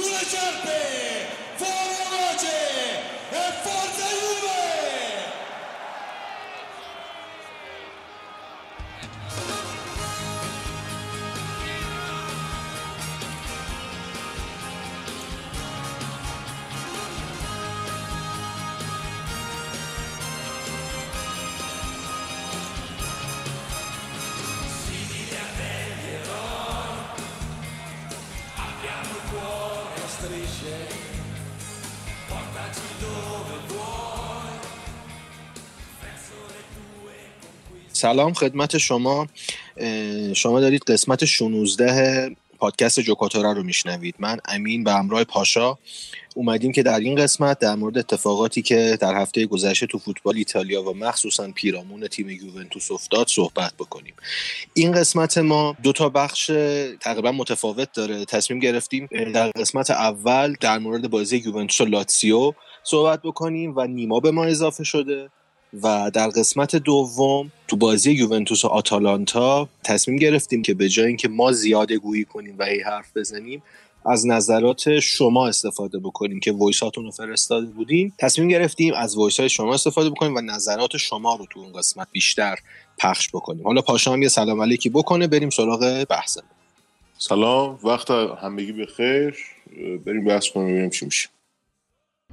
sulle sciarpe, fuori voce e forza سلام خدمت شما. شما دارید قسمت 16 پادکست جوکاتورا رو میشنوید. من امین به همراه پاشا اومدیم که در این قسمت در مورد اتفاقاتی که در هفته گذشته تو فوتبال ایتالیا و مخصوصا پیرامون تیم یوونتوس افتاد صحبت بکنیم. این قسمت ما دو تا بخش تقریبا متفاوت داره. تصمیم گرفتیم در قسمت اول در مورد بازی یوونتوس و لاتسیو صحبت بکنیم و نیما به ما اضافه شده. و در قسمت دوم تو بازی یوونتوس و آتالانتا تصمیم گرفتیم که به جای اینکه ما زیاده گویی کنیم و هی حرف بزنیم از نظرات شما استفاده بکنیم که voice اتون رو فرستاده بودین. تصمیم گرفتیم از voice های شما استفاده بکنیم و نظرات شما رو تو اون قسمت بیشتر پخش بکنیم. حالا پاشا هم یه سلام علیکی بکنه بریم سراغ بحثمون. سلام وقت همگی بخیر. بریم بحث کنیم ببینیم چی میشه.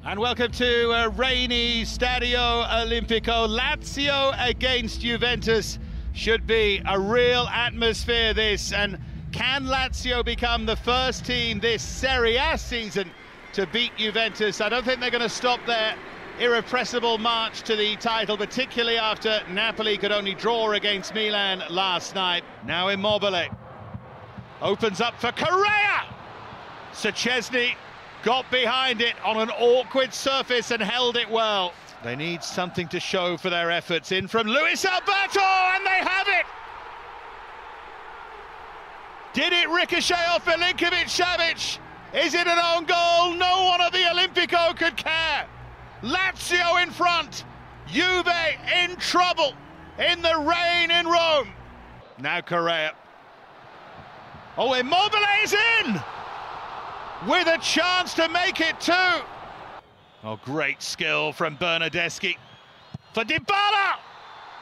And welcome to a rainy Stadio Olimpico. Lazio against Juventus should be a real atmosphere, this. And can Lazio become the first team this Serie A season to beat Juventus? I don't think they're going to stop their irrepressible march to the title, particularly after Napoli could only draw against Milan last night. Now Immobile opens up for Correa. Chesney got behind it on an awkward surface and held it well. They need something to show for their efforts. In from Luis Alberto, and they have it! Did it ricochet off Milinkovic Savic? Is it an own goal? No one at the Olympico could care. Lazio in front. Juve in trouble in the rain in Rome. Now Correa. Oh, Immobile is in! With a chance to make it two. Oh, great skill from Bernadeschi. For Dybala!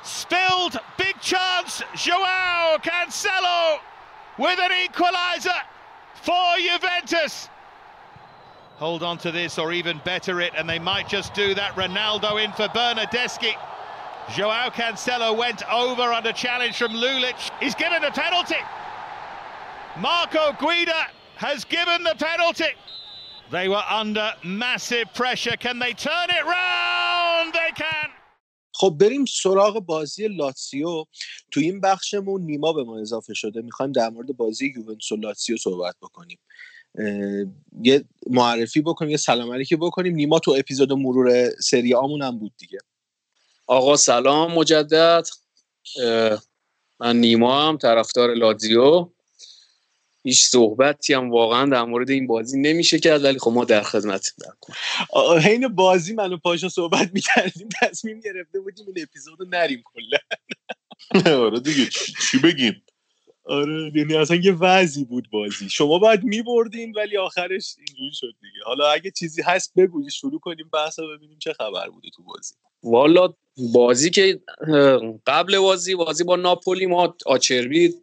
Spilled, big chance, Joao Cancelo with an equaliser for Juventus. Hold on to this or even better it, and they might just do that. Ronaldo in for Bernadeschi. Joao Cancelo went over under challenge from Lulic. He's given a penalty. Marco Guida has given the penalty. They were under massive pressure. Can they turn it round? They can. خب بریم سراغ بازی لاتسیو تو این بخشمون نیما به ما اضافه شده می‌خوایم در مورد بازی یوونتوس و لاتسیو صحبت بکنیم یه معرفی بکنیم یه سلام علیکی بکنیم نیما تو اپیزود مرور سری آمون هم بود دیگه آقا سلام مجدد من نیما هم طرفدار لاتزیو هیچ صحبتی هم واقعا در مورد این بازی نمیشه کرد ولی خب ما در خدمت حین بازی منو پاشا صحبت می‌کردیم تصمیم گرفته بودیم این اپیزود رو نریم کلا. آره دیگه چی بگیم؟ آره یعنی اصلا یه وضعی بود بازی. شما باید میبردین ولی آخرش اینجوری شد دیگه. حالا اگه چیزی هست بگو شروع کنیم بحث رو ببینیم چه خبر بوده تو بازی. والا بازی که قبل بازی بازی با ناپولی ما آچربی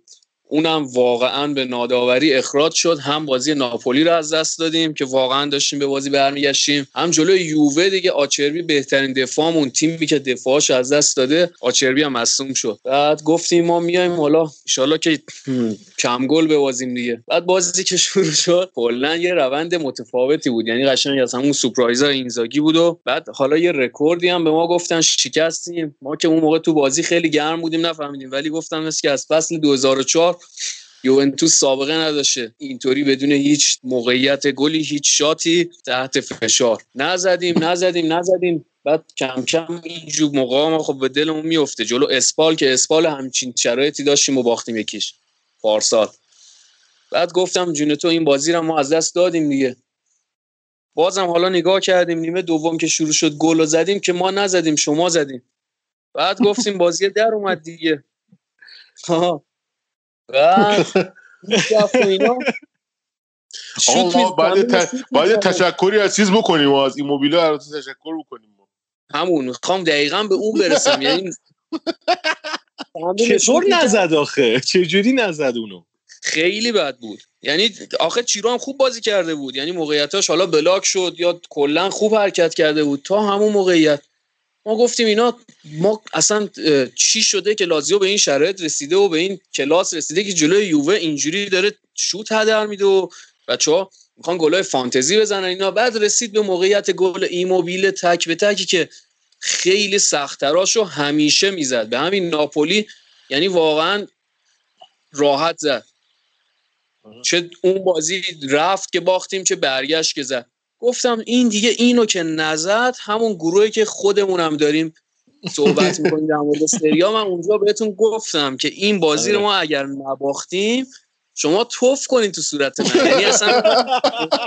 اونم واقعا به ناداوری اخراج شد. هم بازی ناپولی رو از دست دادیم که واقعا داشتیم به بازی برمیگشتیم. هم جلوی یووه دیگه آچربی بهترین دفاعمون تیمی که دفاعش از دست داده آچربی هم مصدوم شد. بعد گفتیم ما میایم حالا ان که کم گل ببازیم دیگه. بعد بازی که شروع شد کلا یه روند متفاوتی بود. یعنی قشنگ از همون سورپرایزا اینزاگی بود و بعد حالا یه رکوردی هم به ما گفتن شکستیم. ما که اون موقع تو بازی خیلی گرم بودیم نفهمیدیم. ولی گفتن مثل که از فصل 2004 یوونتوس سابقه نداشته. اینطوری بدون هیچ موقعیت گلی هیچ شاتی تحت فشار. نزدیم نزدیم نزدیم. بعد کم کم اینجور موقع ما خب به دلمون میفته. جلو اسپال که اسپال همچین شرایطی داشتیم و باختیم یکیش. پارسال. بعد گفتم جون تو این بازی رو ما از دست دادیم دیگه. بازم حالا نگاه کردیم. نیمه دوم که شروع شد گل زدیم که ما نزدیم شما زدیم. بعد گفتیم بازی در اومد دیگه. اینا. آقا ما باید ت- باید. تشکری از چیز بکنیم از ایموبیله البته تشکر بکنیم ما. همون. می‌خوام دقیقا به اون برسم. یعنی چطور. نزد آخه؟ چجوری نزد اونو؟ خیلی بد بود. یعنی آخه چیرو هم خوب بازی کرده بود. یعنی موقعیتاش حالا بلاک شد یا کلا خوب حرکت کرده بود. تا همون موقعیت. ما گفتیم اینا ما اصلا چی شده که لازیو به این شرایط رسیده و به این کلاس رسیده که جلوی یووه اینجوری داره شوت هدر میده و بچه ها می‌خوان گلای فانتزی بزنن اینا. بعد رسید به موقعیت گل ایموبیل تک به تکی که خیلی سختتراشو همیشه می‌زد. به همین ناپولی یعنی واقعا راحت زد. چه اون بازی رفت که باختیم چه برگشت که زد. گفتم این دیگه اینو که نزد همون گروهی که خودمون هم داریم صحبت می‌کنیم در مورد سریا. من اونجا بهتون گفتم که این بازی رو آره. ما اگر نباختیم شما توف کنین تو صورت من. یعنی اصلا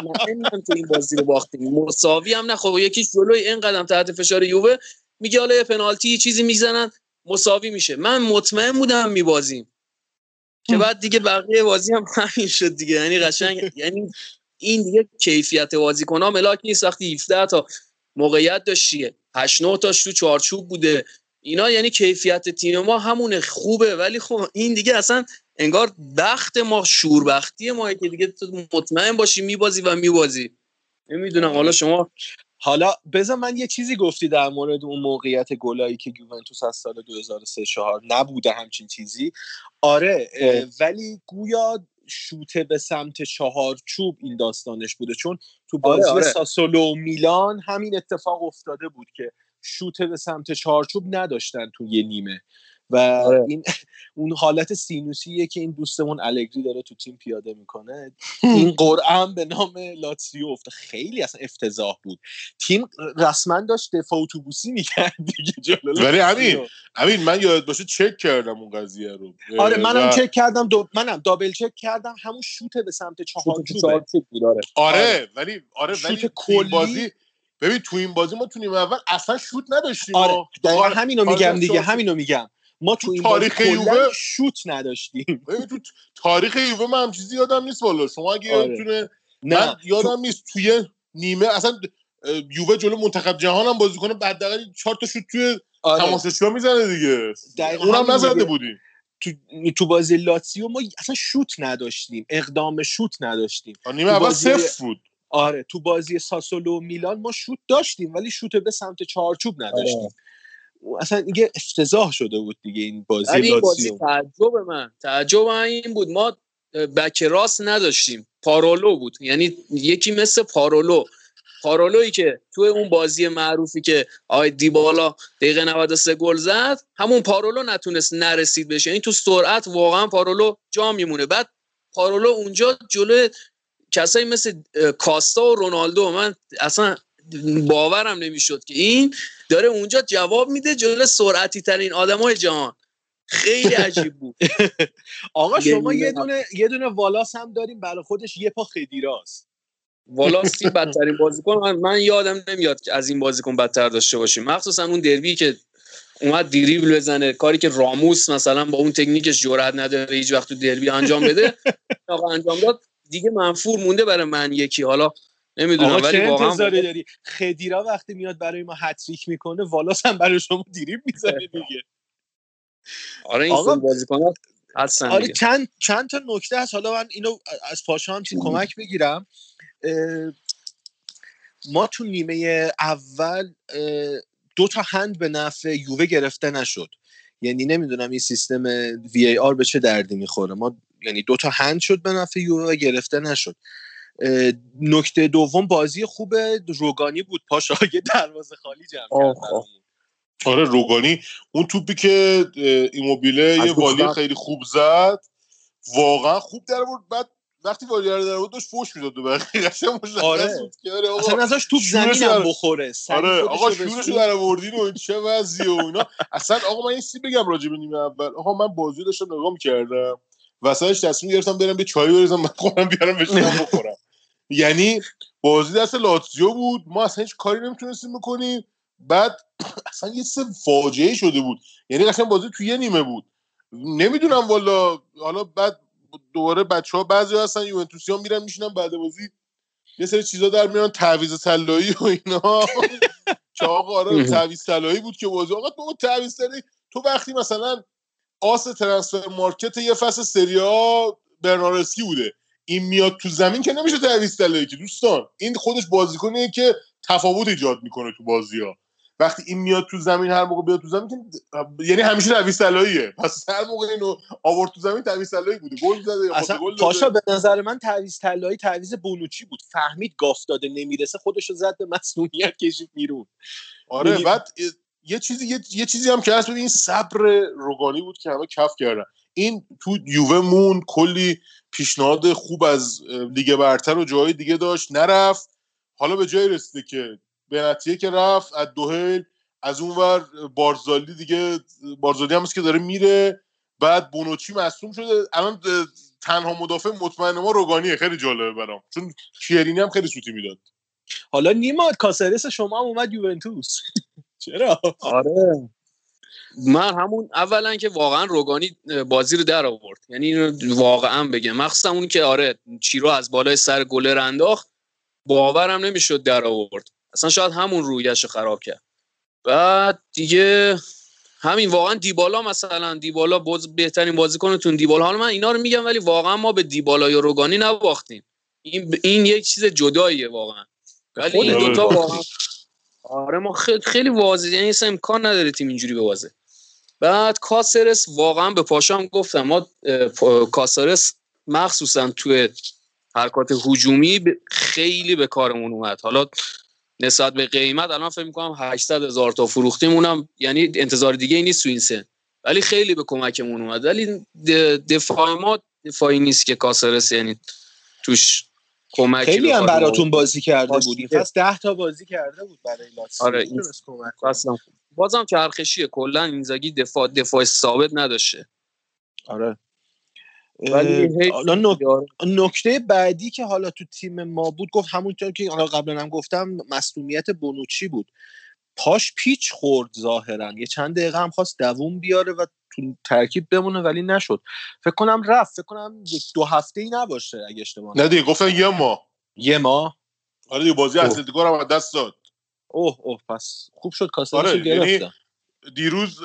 مطمئنم که این بازی رو باختیم. مساوی هم نه. خب یکی جلوی این قدم تحت فشار یووه. میگه حالا یه پنالتی چیزی می‌زنن مساوی میشه. من مطمئن بودم میبازیم که بعد دیگه بقیه بازی هم همین شد دیگه. یعنی قشنگ یعنی این دیگه کیفیت بازیکن ها ملاک نیست. وقتی 17 تا موقعیت داشتی 8 9 تاش تو چارچوب بوده. اینا یعنی کیفیت تیم ما همونه خوبه. ولی خب این دیگه اصلا انگار بخت ما شوربختی ما که دیگه تو مطمئن باشی میبازی و میبازی. نمی‌دونم. حالا شما حالا بذار من یه چیزی گفتی در مورد اون موقعیت گلایی که یوونتوس از سال 2003 4 نبوده همچین چیزی. آره ولی گویا شوته به سمت چهارچوب این داستانش بوده چون تو بازی آره. ساسولو و میلان همین اتفاق افتاده بود که شوته به سمت چهارچوب نداشتن تو یه نیمه و آره. این اون حالت سینوسیه که این دوستمون الگری داره تو تیم پیاده می‌کنه. این قرعه هم به نام لاتسیو افته خیلی اصلا افتضاح بود. تیم رسما داشت دفاع اتوبوسی می‌کرد دیگه ولی. همین همین من یاد باشه چک کردم اون قضیه رو. آره منم و- چک کردم دو... منم دابل چک کردم. همون شوت به سمت چهارچوبه بود آره. آره آره. ولی آره شوت ولی کلی- بازی ببین تو این بازی ما تو نیمه اول اصلا شوت نداشتیم. آره آره، همینو آره، میگم دیگه. همینو میگم. ما تو تو این تاریخ یووه- شوت نداشتیم. ببین تو تاریخ یووه من هم چیزی یادم نیست والا. شما اگه آره. یادتونه نه. من یادم نیست توی نیمه اصلا یووه جلو منتخب جهان هم بازی کنه حداقل چهار تا شوت توی آره. تماشاچی‌ها می‌زنه دیگه؟ اونم نزده. بودیم. تو, تو بازی لاتسیو ما اصلا شوت نداشتیم. اقدام شوت نداشتیم. نیمه اول بازی- صفر بود. آره. تو بازی ساسولو و میلان ما شوت داشتیم ولی شوت به سمت چهارچوب نداشتیم. اصلا دیگه افتضاح شده بود دیگه این بازی این بازی تعجب من تعجب من این بود. ما بک راست نداشتیم. پارولو بود. یعنی یکی مثل پارولو. پارولویی که توی اون بازی معروفی که آقای دیبالا دقیقه 93 گل زد همون پارولو نتونست نرسید بشه یعنی تو سرعت واقعا پارولو جا میمونه. بعد پارولو اونجا جلو کسایی مثل کاستا و رونالدو. من اصلا باورم نمی‌شد که این داره اونجا جواب میده جلو سرعتی ترین آدمای جهان. خیلی عجیب بود. آقا شما یه دونه یه دونه والاس هم داریم برای خودش یه پا خدیراست والاستی بدترین بازیکن من, من یادم نمیاد که از این بازیکن بدتر داشته باشیم. مخصوصا اون دربی که اومد دریبل بزنه کاری که راموس مثلا با اون تکنیکش جرئت نداره هیچ وقت تو دربی انجام بده آقا انجام داد دیگه منفور مونده برای من یکی. حالا نمی‌دونم ولی چه واقعا انتظاری داری؟ خدیرا وقتی میاد برای ما هتریک می‌کنه والاس هم برای شما دیریب می‌زنه دیگه. آره این آقا- سری بازیکن‌ها هستن آره دیگه. چند چند تا نکته هست. حالا من اینو از پاشا هم چی کمک بگیرم. اه، ما تو نیمه اول اه، دو تا هند به نفع یووه گرفته نشد. یعنی نمی‌دونم این سیستم وی ای آر به چه دردی می‌خوره. ما یعنی دو تا هند شد به نفع یووه و گرفته نشد. نکته دوم بازی خوب روگانی بود. پاشا یه دروازه خالی جمع کرد. آره روگانی. اون توپی که ایموبیله یه والی. خیلی خوب زد. واقعا خوب در آورد. بعد وقتی والی رو در آورد داشت فوش می‌داد به بقیه. قشنگ مشخص آره. بود آره آقا اصلا ازش توپ شورش زمینم در- بخوره. آره آقا به شورشو سو- در آوردین و این چه وضعیه و اینا. اصلا آقا من یه سی بگم راجع به نیمه اول. آقا من بازی رو داشتم نگاه می‌کردم. وسطش تصمیم گرفتم برم به چای بریزم من خودم بیارم بشینم بخورم. یعنی بازی دست لاتزیو بود. ما اصلا هیچ کاری نمی‌تونستیم بکنیم. بعد اصلا یه سه فاجعه شده بود. یعنی قشنگ بازی تو یه نیمه بود. نمی‌دونم والا. حالا بعد دوباره بچه ها بعضی هستن یوونتوسی ها میرن میشینن بعد بازی. یه سری چیزا در میان تعویض طلایی و اینا. که آقا آره تعویض طلایی بود که بازی. آقا تو تعویض تو وقتی مثلا آس ترنسفر مارکت یه فصل سری ها برنارسکی بوده. این میاد تو زمین که نمیشه تعویض که دوستان. این خودش بازیکنیه که تفاوت ایجاد می‌کنه تو بازی ها وقتی این میاد تو زمین هر موقع بیاد تو زمین که یعنی همیشه تعویض طلاییه پس هر موقع اینو آورد تو زمین تعویض طلایی بوده. گل زده یا اصلا گل پاشا به نظر من تعویض طلایی تعویض بونوچی بود. فهمید گاف داده نمی‌رسه خودش رو زد به مسئولیت کشید بیرون. آره یعنی- بعد یه چیزی یه, یه چیزی هم که هست. این صبر روگانی بود که همه کف کردن. این تو یووه مون کلی پیشنهاد خوب از لیگ برتر و جای دیگه داشت نرفت. حالا به جای رسیده که به نتیجه که رفت از دوهل از اونور بارزالی دیگه بارزالی هم که داره میره. بعد بونوچی مصوم شده. الان تنها مدافع مطمئن ما روگانیه. خیلی جالبه برام. چون کیرینی هم خیلی سوتی می‌داد. حالا نیماد کاسرس شما هم اومد یوونتوس. چرا؟ آره. من همون اولا که واقعا روگانی بازی رو در آورد. یعنی واقعا بگم. مخصوصا اون که آره چیرو از بالای سر گلر انداخت باورم نمی‌شد در آورد. اصلا شاید همون رویش خراب کرد. بعد دیگه همین واقعا دیبالا مثلا دیبالا باز بهترین بازیکنتون دیبالا. حالا من اینا رو میگم ولی واقعا ما به دیبالا یا روگانی نباختیم. این این یک چیز جداییه واقعا. ولی این دوتا واقعا آره ما خیلی واضحه یعنی اصلا امکان نداره تیم اینجوری ببازه. بعد کاسرس واقعا به پاشام گفتم ما کاسرس مخصوصا توی حرکات هجومی خیلی به کارمون اومد. حالا نسبت به قیمت الان فکر می‌کنم 800 هزار تا فروختیم اونم یعنی انتظار دیگه ای نیست تو این سن. ولی خیلی به کمکمون اومد. ولی دفاع ما دفاعی نیست که کاسرس یعنی توش کمک خیلی هم براتون بازی کرده بود این فصل 10 تا بازی کرده بود برای لاتسیو آره این اصلا بازم چرخشیه کلا اینزاگی دفاع دفاع ثابت نداشته. آره. حالا نکته بعدی که حالا تو تیم ما بود گفت همونطور که حالا قبلا هم گفتم مسئولیت بونوچی بود. پاش پیچ خورد ظاهرا. یه چند دقیقه هم خواست دووم بیاره و تو ترکیب بمونه ولی نشد. فکر کنم رفت. فکر کنم یک دو هفته ای نباشه اگه اشتباه نه دیگه گفتن یه ماه. یه ماه؟ آره دیگه بازی اتلتیکو رو دست داد. اوه اوه پس خوب شد کاسه آره گرفتم یعنی دیروز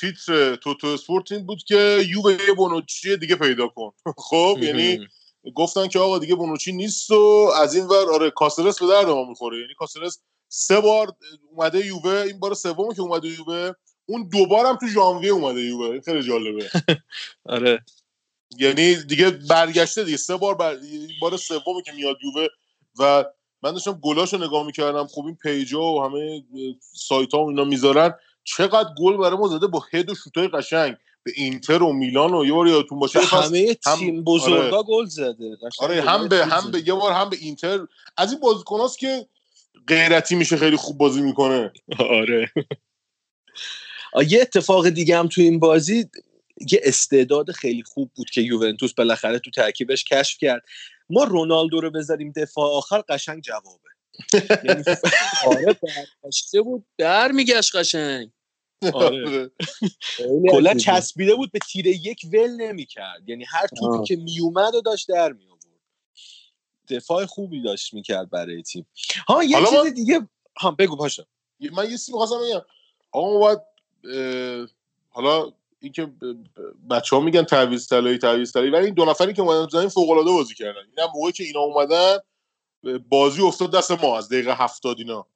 تیتر توتو اسپورت این بود که یو یه بونوچی دیگه پیدا کن. خب یعنی گفتن که آقا دیگه بونوچی نیست و از این ور آره کاسرس به درد ما می‌خوره. یعنی کاسرس سه بار اومده یووه این بار سومی که اومده یووه. اون دوبار هم تو ژانویه اومده یووه. خیلی جالبه. آره. یعنی دیگه برگشته دیگه. سه بار بر... بار سومی که میاد یووه و من داشتم گلاشو نگاه می‌کردم. خب این پیجا و همه سایت ها و اینا می‌ذارن. چقدر گل برای ما زده با هد و شوتای قشنگ. به اینتر و میلان و یه بار یادتون باشه. همه تیم بزرگا آره. گل زده. آره هم به هم به یه بار هم به اینتر. از این بازیکناست که غیرتی میشه خیلی خوب بازی می‌کنه. آره. یه اتفاق دیگه هم تو این بازی یه استعداد خیلی خوب بود که یوونتوس بالاخره تو ترکیبش کشف کرد. ما رونالدو رو بذاریم دفاع آخر قشنگ جوابه. یعنی آره برگشته بود. در میگشت قشنگ. آره. کلا چسبیده بود به تیر یک ول نمی‌کرد. یعنی هر توپی که میومد و داشت در می آورد دفاع خوبی داشت می‌کرد برای تیم. ها یه چیز من... دیگه ها بگو پاشا. من یه چیزی می‌خواستم بگم. آقا ما باید حالا اینکه بچه ها میگن تعویض طلایی تعویض طلایی ولی این دو نفری که اومدن زمین فوق العاده بازی کردن. اینا موقعی که اینا اومدن بازی افتاد دست ما از دقیقه هفتاد اینا.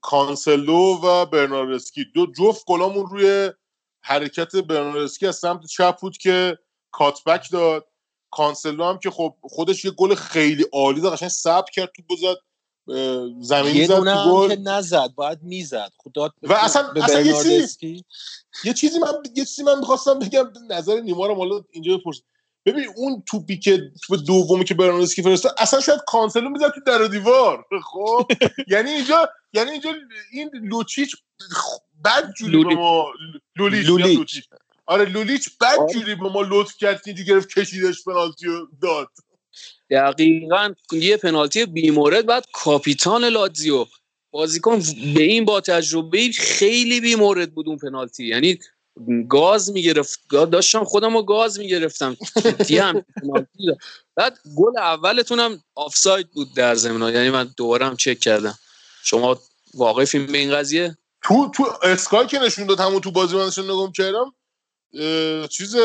کانسلو و برناردسکی. دو جفت گلامون روی حرکت برناردسکی از سمت چپ بود که کاتبک داد. کانسلو هم که خب خودش یه گل خیلی عالی داد قشنگ ساب کرد تو بزد زمین زد گل. که نزد باید می‌زد. خدا و اصلا, اصلا یه چیزی یه چیزی من یه چیزی من می‌خواستم بگم نظر نیما رو حالا اینجا بپرسم ببین اون توپی که دومی که برناردسکی فرستاد اصلا شاید کانسلو می‌زد تو در و دیوار. خب؟ یعنی اینجا یعنی اینجا این لوچیچ بد جوری به ما لولیچ. آره لولیچ بد آره. جوری به ما لطف کرد اینجا گرفت کشیدش پنالتی داد. دقیقا یه پنالتی بیمورد بعد کاپیتان لاتزیو. بازیکن به این با تجربه خیلی بیمورد بود اون پنالتی. یعنی گاز می‌گرفت. داشتم خودم رو گاز می‌گرفتم. هم بعد گل اولتون هم آفساید بود در زمین یعنی من دوباره هم چک کردم. شما واقعی به این قضیه؟ تو تو اسکای که نشون داد همون تو بازی من نگم کردم چیز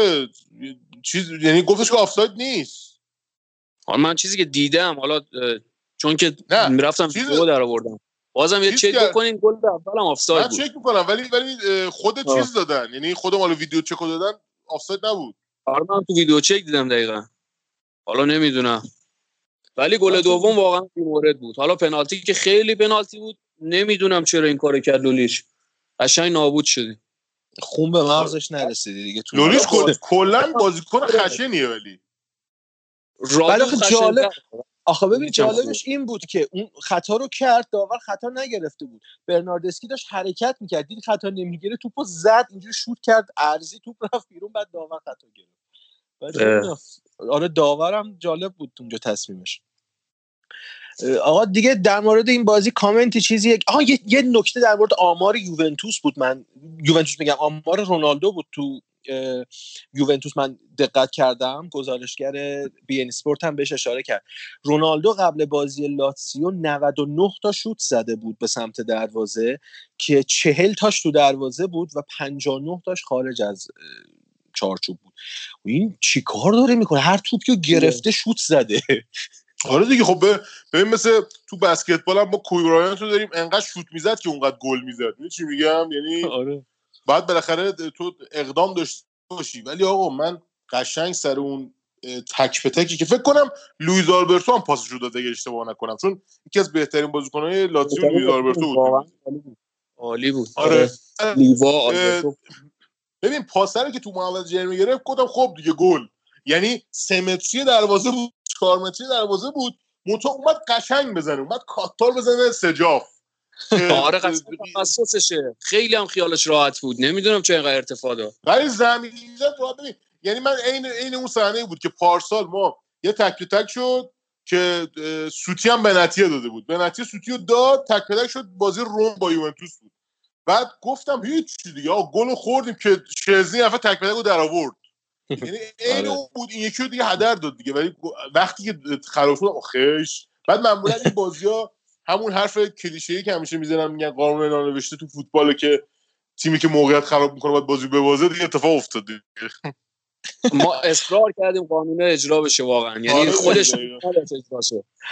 چیز یعنی گفتش که آفساید نیست. من چیزی که دیدم حالا چون که می‌رفتم چیز... ویدیو در آوردم بازم یه چک بکنین گل اولم آفساید بود. من چک می‌کنم ولی ولی خود آه. چیز دادن یعنی خودم حالا ویدیو چک دادن آفساید نبود. آره من تو ویدیو چک دیدم دقیقا. حالا نمی‌دونم. ولی گل دوم واقعا مورد بود. حالا پنالتی که خیلی پنالتی بود نمی‌دونم چرا این کارو کرد لولیش. قشنگ نابود شدی خون به مغزش نرسیدی دیگه تو لولیش کلا بازیکن خشنیه ولی. ولی جالب آخه ببین جالبش این بود که اون خطا رو کرد داور خطا نگرفته بود. برناردسکی داشت حرکت می‌کرد دید خطا نمی‌گیره توپو زد اینجوری شوت کرد ارزی توپ رفت بیرون بعد داور خطا گرفت. آره داورم جالب بود اونجا تصمیمش. آقا دیگه در مورد این بازی کامنتی چیزی آها یه, یه نکته در مورد آمار یوونتوس بود من یوونتوس میگم آمار رونالدو بود تو یوونتوس من دقت کردم گزارشگر بی ان اسپورت هم بهش اشاره کرد. رونالدو قبل بازی لاتسیو 99 تا شوت زده بود به سمت دروازه که 40 تاش تو دروازه بود و 59 تاش خارج از چارچوب بود. و این چیکار داره می‌کنه؟ هر توپی رو گرفته شوت زده. آره دیگه خب ببین مثل تو بسکتبال هم ما کوبی برایانت رو داریم انقدر شوت می‌زد که اونقدر گل می‌زد. چی میگم؟ یعنی آره. بعد بالاخره تو اقدام داشته باشی. ولی آقا من قشنگ سر اون تک به تکی که فکر کنم لوئیس آلبرتو هم پاسش رو داده اگه اشتباه نکنم. چون یکی از بهترین بازیکن‌های لاتزیو لوئیس آلبرتو بود. عالی بود. آره. لیوا ببین پاسر که تو محمد جرمی گرفت گفتم خب دیگه گل. یعنی سه متری دروازه بود چهار متری دروازه بود. موتا اومد قشنگ بزنه اومد کاتار بزنه سجاف آره تخصصشه. خیلی هم خیالش راحت بود. نمی‌دونم چه اینقدر ارتفاع داد ولی زمین زد ببین. یعنی من عین عین اون صحنه بود که پارسال ما یه تک تک شد که سوتی هم بنتیه داده بود. بنتیه سوتی رو داد تک تک شد بازی روم با یوونتوس بود. بعد گفتم هیچ دیگه. گل خوردیم که شزنی دفعه تک رو در آورد یعنی عین اون بود. این یکی رو دیگه هدر داد دیگه. ولی وقتی که خراب شد بعد معمولا این بازی ها همون حرف کلیشه‌ای که همیشه می‌زنم میگن قانون نانوشته تو فوتبال که تیمی که موقعیت خراب می‌کنه باید بازی ببازه دیگه اتفاق افتاد ما اصرار کردیم قانون اجرا بشه واقعا. یعنی آره خودش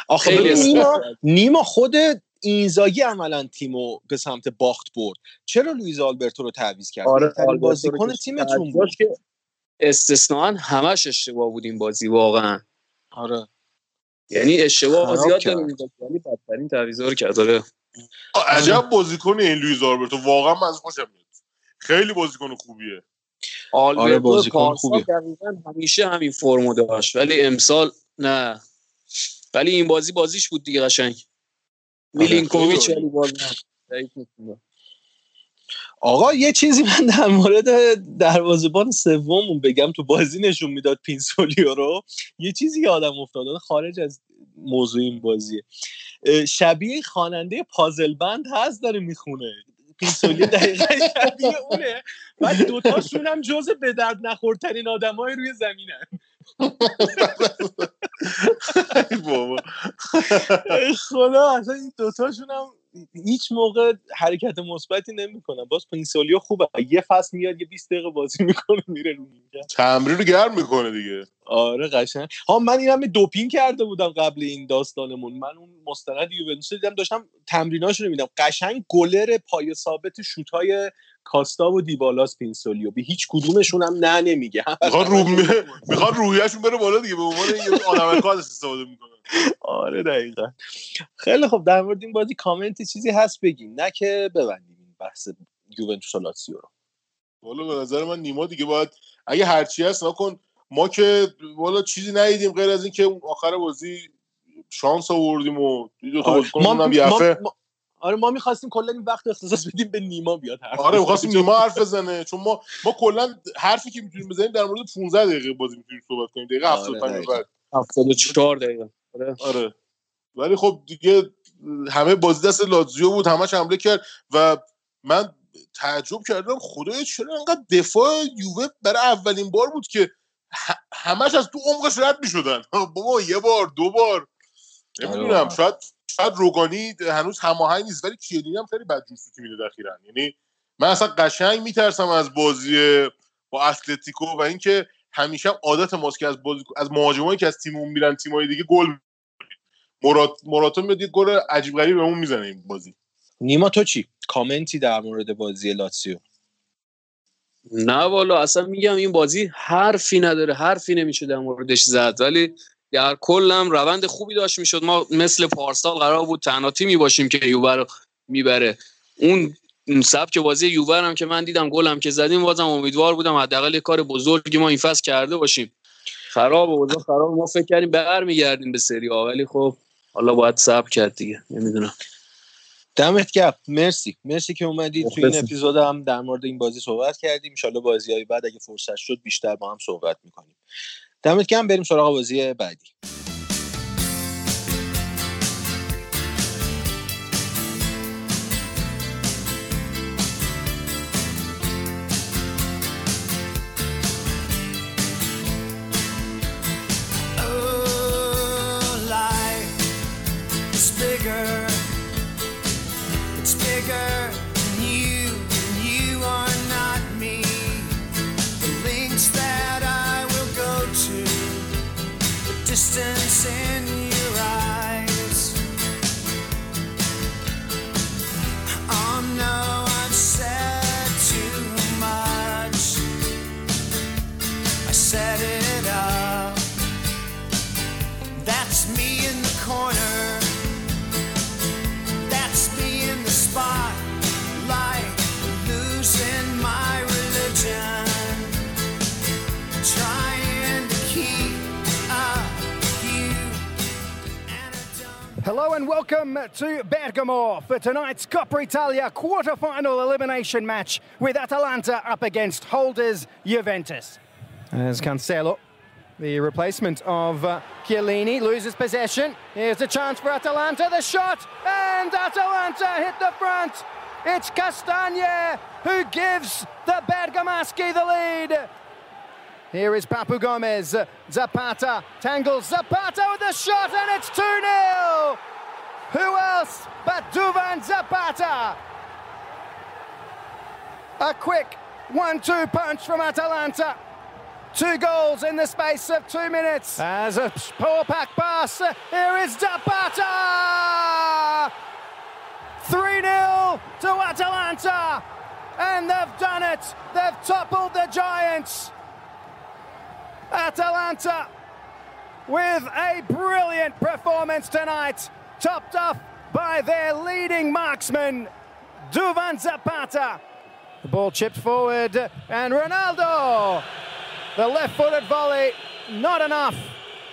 آخه نیما نیما خود اینزاگی عملا تیمو به سمت باخت برد. چرا لوئیز آلبرتو رو تعویض کرد؟ آره بازیکن تیمتون بود. که استثناا همش اشتباه بود این بازی واقعا. آره. یعنی اشتباه زیاد داره ولی بدترین تعویضا رو کرد آره. عجب بازیکن این لوئیز آلبرتو واقعا من از خوشم میاد. خیلی بازیکن خوبیه. آره بازیکن خوبیه. همیشه همین فرمو داشت ولی امسال نه. ولی این بازی بازیش بود دیگه قشنگ. میلینکوویچ ولی باز آقا یه چیزی من در مورد دروازه‌بان سوممون بگم تو بازی نشون می‌داد پینسولیو رو. یه چیزی یادم افتاد خارج از موضوع این بازیه. شبیه خواننده پازل بند هست داره می‌خونه. پینسولیو دقیقا شبیه اونه. بعد دوتاشون هم جز به درد نخورترین آدمای روی زمینن. خدا اصلا این دوتاشون هم هیچ موقع حرکت مثبتی نمی‌کنن باز پینسولیو خوبه. یه فصل میاد یه 20 دقیقه بازی می‌کنه میره رو تمرین رو گرم می‌کنه دیگه. آره قشنگ. ها من این همه دوپینگ کرده بودم قبل این داستانمون. من اون مستند یوونتوس دیدم داشتم تمریناشو رو می‌دیدم قشنگ گلر پای ثابت شوتای کاستا و دیبالاس پینسولیو به هیچ کدومشون هم نه نمیگه. می‌خواد رو می‌خواد روحیه‌شون بره بالا دیگه به عنوان یه آدم استفاده می‌کنه. آره دقیقا. خیلی خب در مورد این بازی کامنتی چیزی هست بگیم نه که ببندیم این بحث یوونتوس و لاتزیو رو. والا به نظر من نیما دیگه باید اگه هرچی هست نکن. ما که والا چیزی ندیدیم غیر از اینکه آخر بازی شانس آوردیم و دو تا آره. ما, ما, آره ما می‌خواستیم کلا این وقت اختصاص بدیم به نیما بیاد حرف آره می‌خواستیم نیما حرف بزنه چون ما ما کلا حرفی که می‌تونیم بزنیم در مورد 15 دقیقه بازی می‌تونیم صحبت کنیم دقیقه 75 بعد. 74 دقیقه. آره. آره. ولی خب دیگه همه بازی دست لاتزیو بود همش حمله کرد و من تعجب کردم خدای چرا انقدر دفاع یووه برای اولین بار بود که همش از تو عمقش رد می‌شدن. بابا یه بار دو بار. نمی‌دونم آره. شاید شاید روگانی هنوز هماهنگ نیست ولی کیلینی هم خیلی بد جوستی میده اخیرا یعنی من اصلا قشنگ میترسم از بازی با اتلتیکو و اینکه همیشه هم عادت ماست که از بازی از مهاجمایی که از تیممون میرن تیمای دیگه گل مرات مراتون میاد یه گل عجیب غریب بهمون می‌زنه این بازی. نیما تو چی؟ کامنتی در مورد بازی لاتسیو؟ نه والا اصلا میگم این بازی حرفی نداره حرفی نمیشه در موردش زد. ولی در کلم روند خوبی داشت می‌شد. ما مثل پارسال قرار بود تنها تیمی باشیم که یوبر رو می‌بره. اون سبک بازی یوور هم که من دیدم گلم که زدیم بازم امیدوار بودم حداقل کار بزرگی ما این فصل کرده باشیم. خراب و خراب ما فکر کردیم برمیگردیم به سری ها ولی خب حالا باید صبر کرد دیگه. نمی‌دونم. دمت گپ. مرسی. مرسی که اومدید تو این اپیزود هم در مورد این بازی صحبت کردیم. ان بازی های بعد اگه فرصت شد بیشتر با هم صحبت می‌کنیم. دمت گرم بریم سراغ بازی بعدی. sin. Hello and welcome to Bergamo for tonight's Coppa Italia quarter-final elimination match with Atalanta up against holders Juventus. As Cancelo, the replacement of uh, Chiellini, loses possession. Here's a chance for Atalanta, the shot, and Atalanta hit the front. It's Castagne who gives the Bergamaschi the lead. Here is Papu Gomez. Zapata tangles Zapata with a shot, and it's 2 0. Who else but Duvan Zapata? A quick 1 2 punch from Atalanta. Two goals in the space of two minutes. As a poor pack pass, here is Zapata! 3 0 to Atalanta. And they've done it. They've toppled the Giants. Atalanta with a brilliant performance tonight, topped off by their leading marksman, Duvan Zapata. The ball chipped forward, and Ronaldo, the left footed volley, not enough.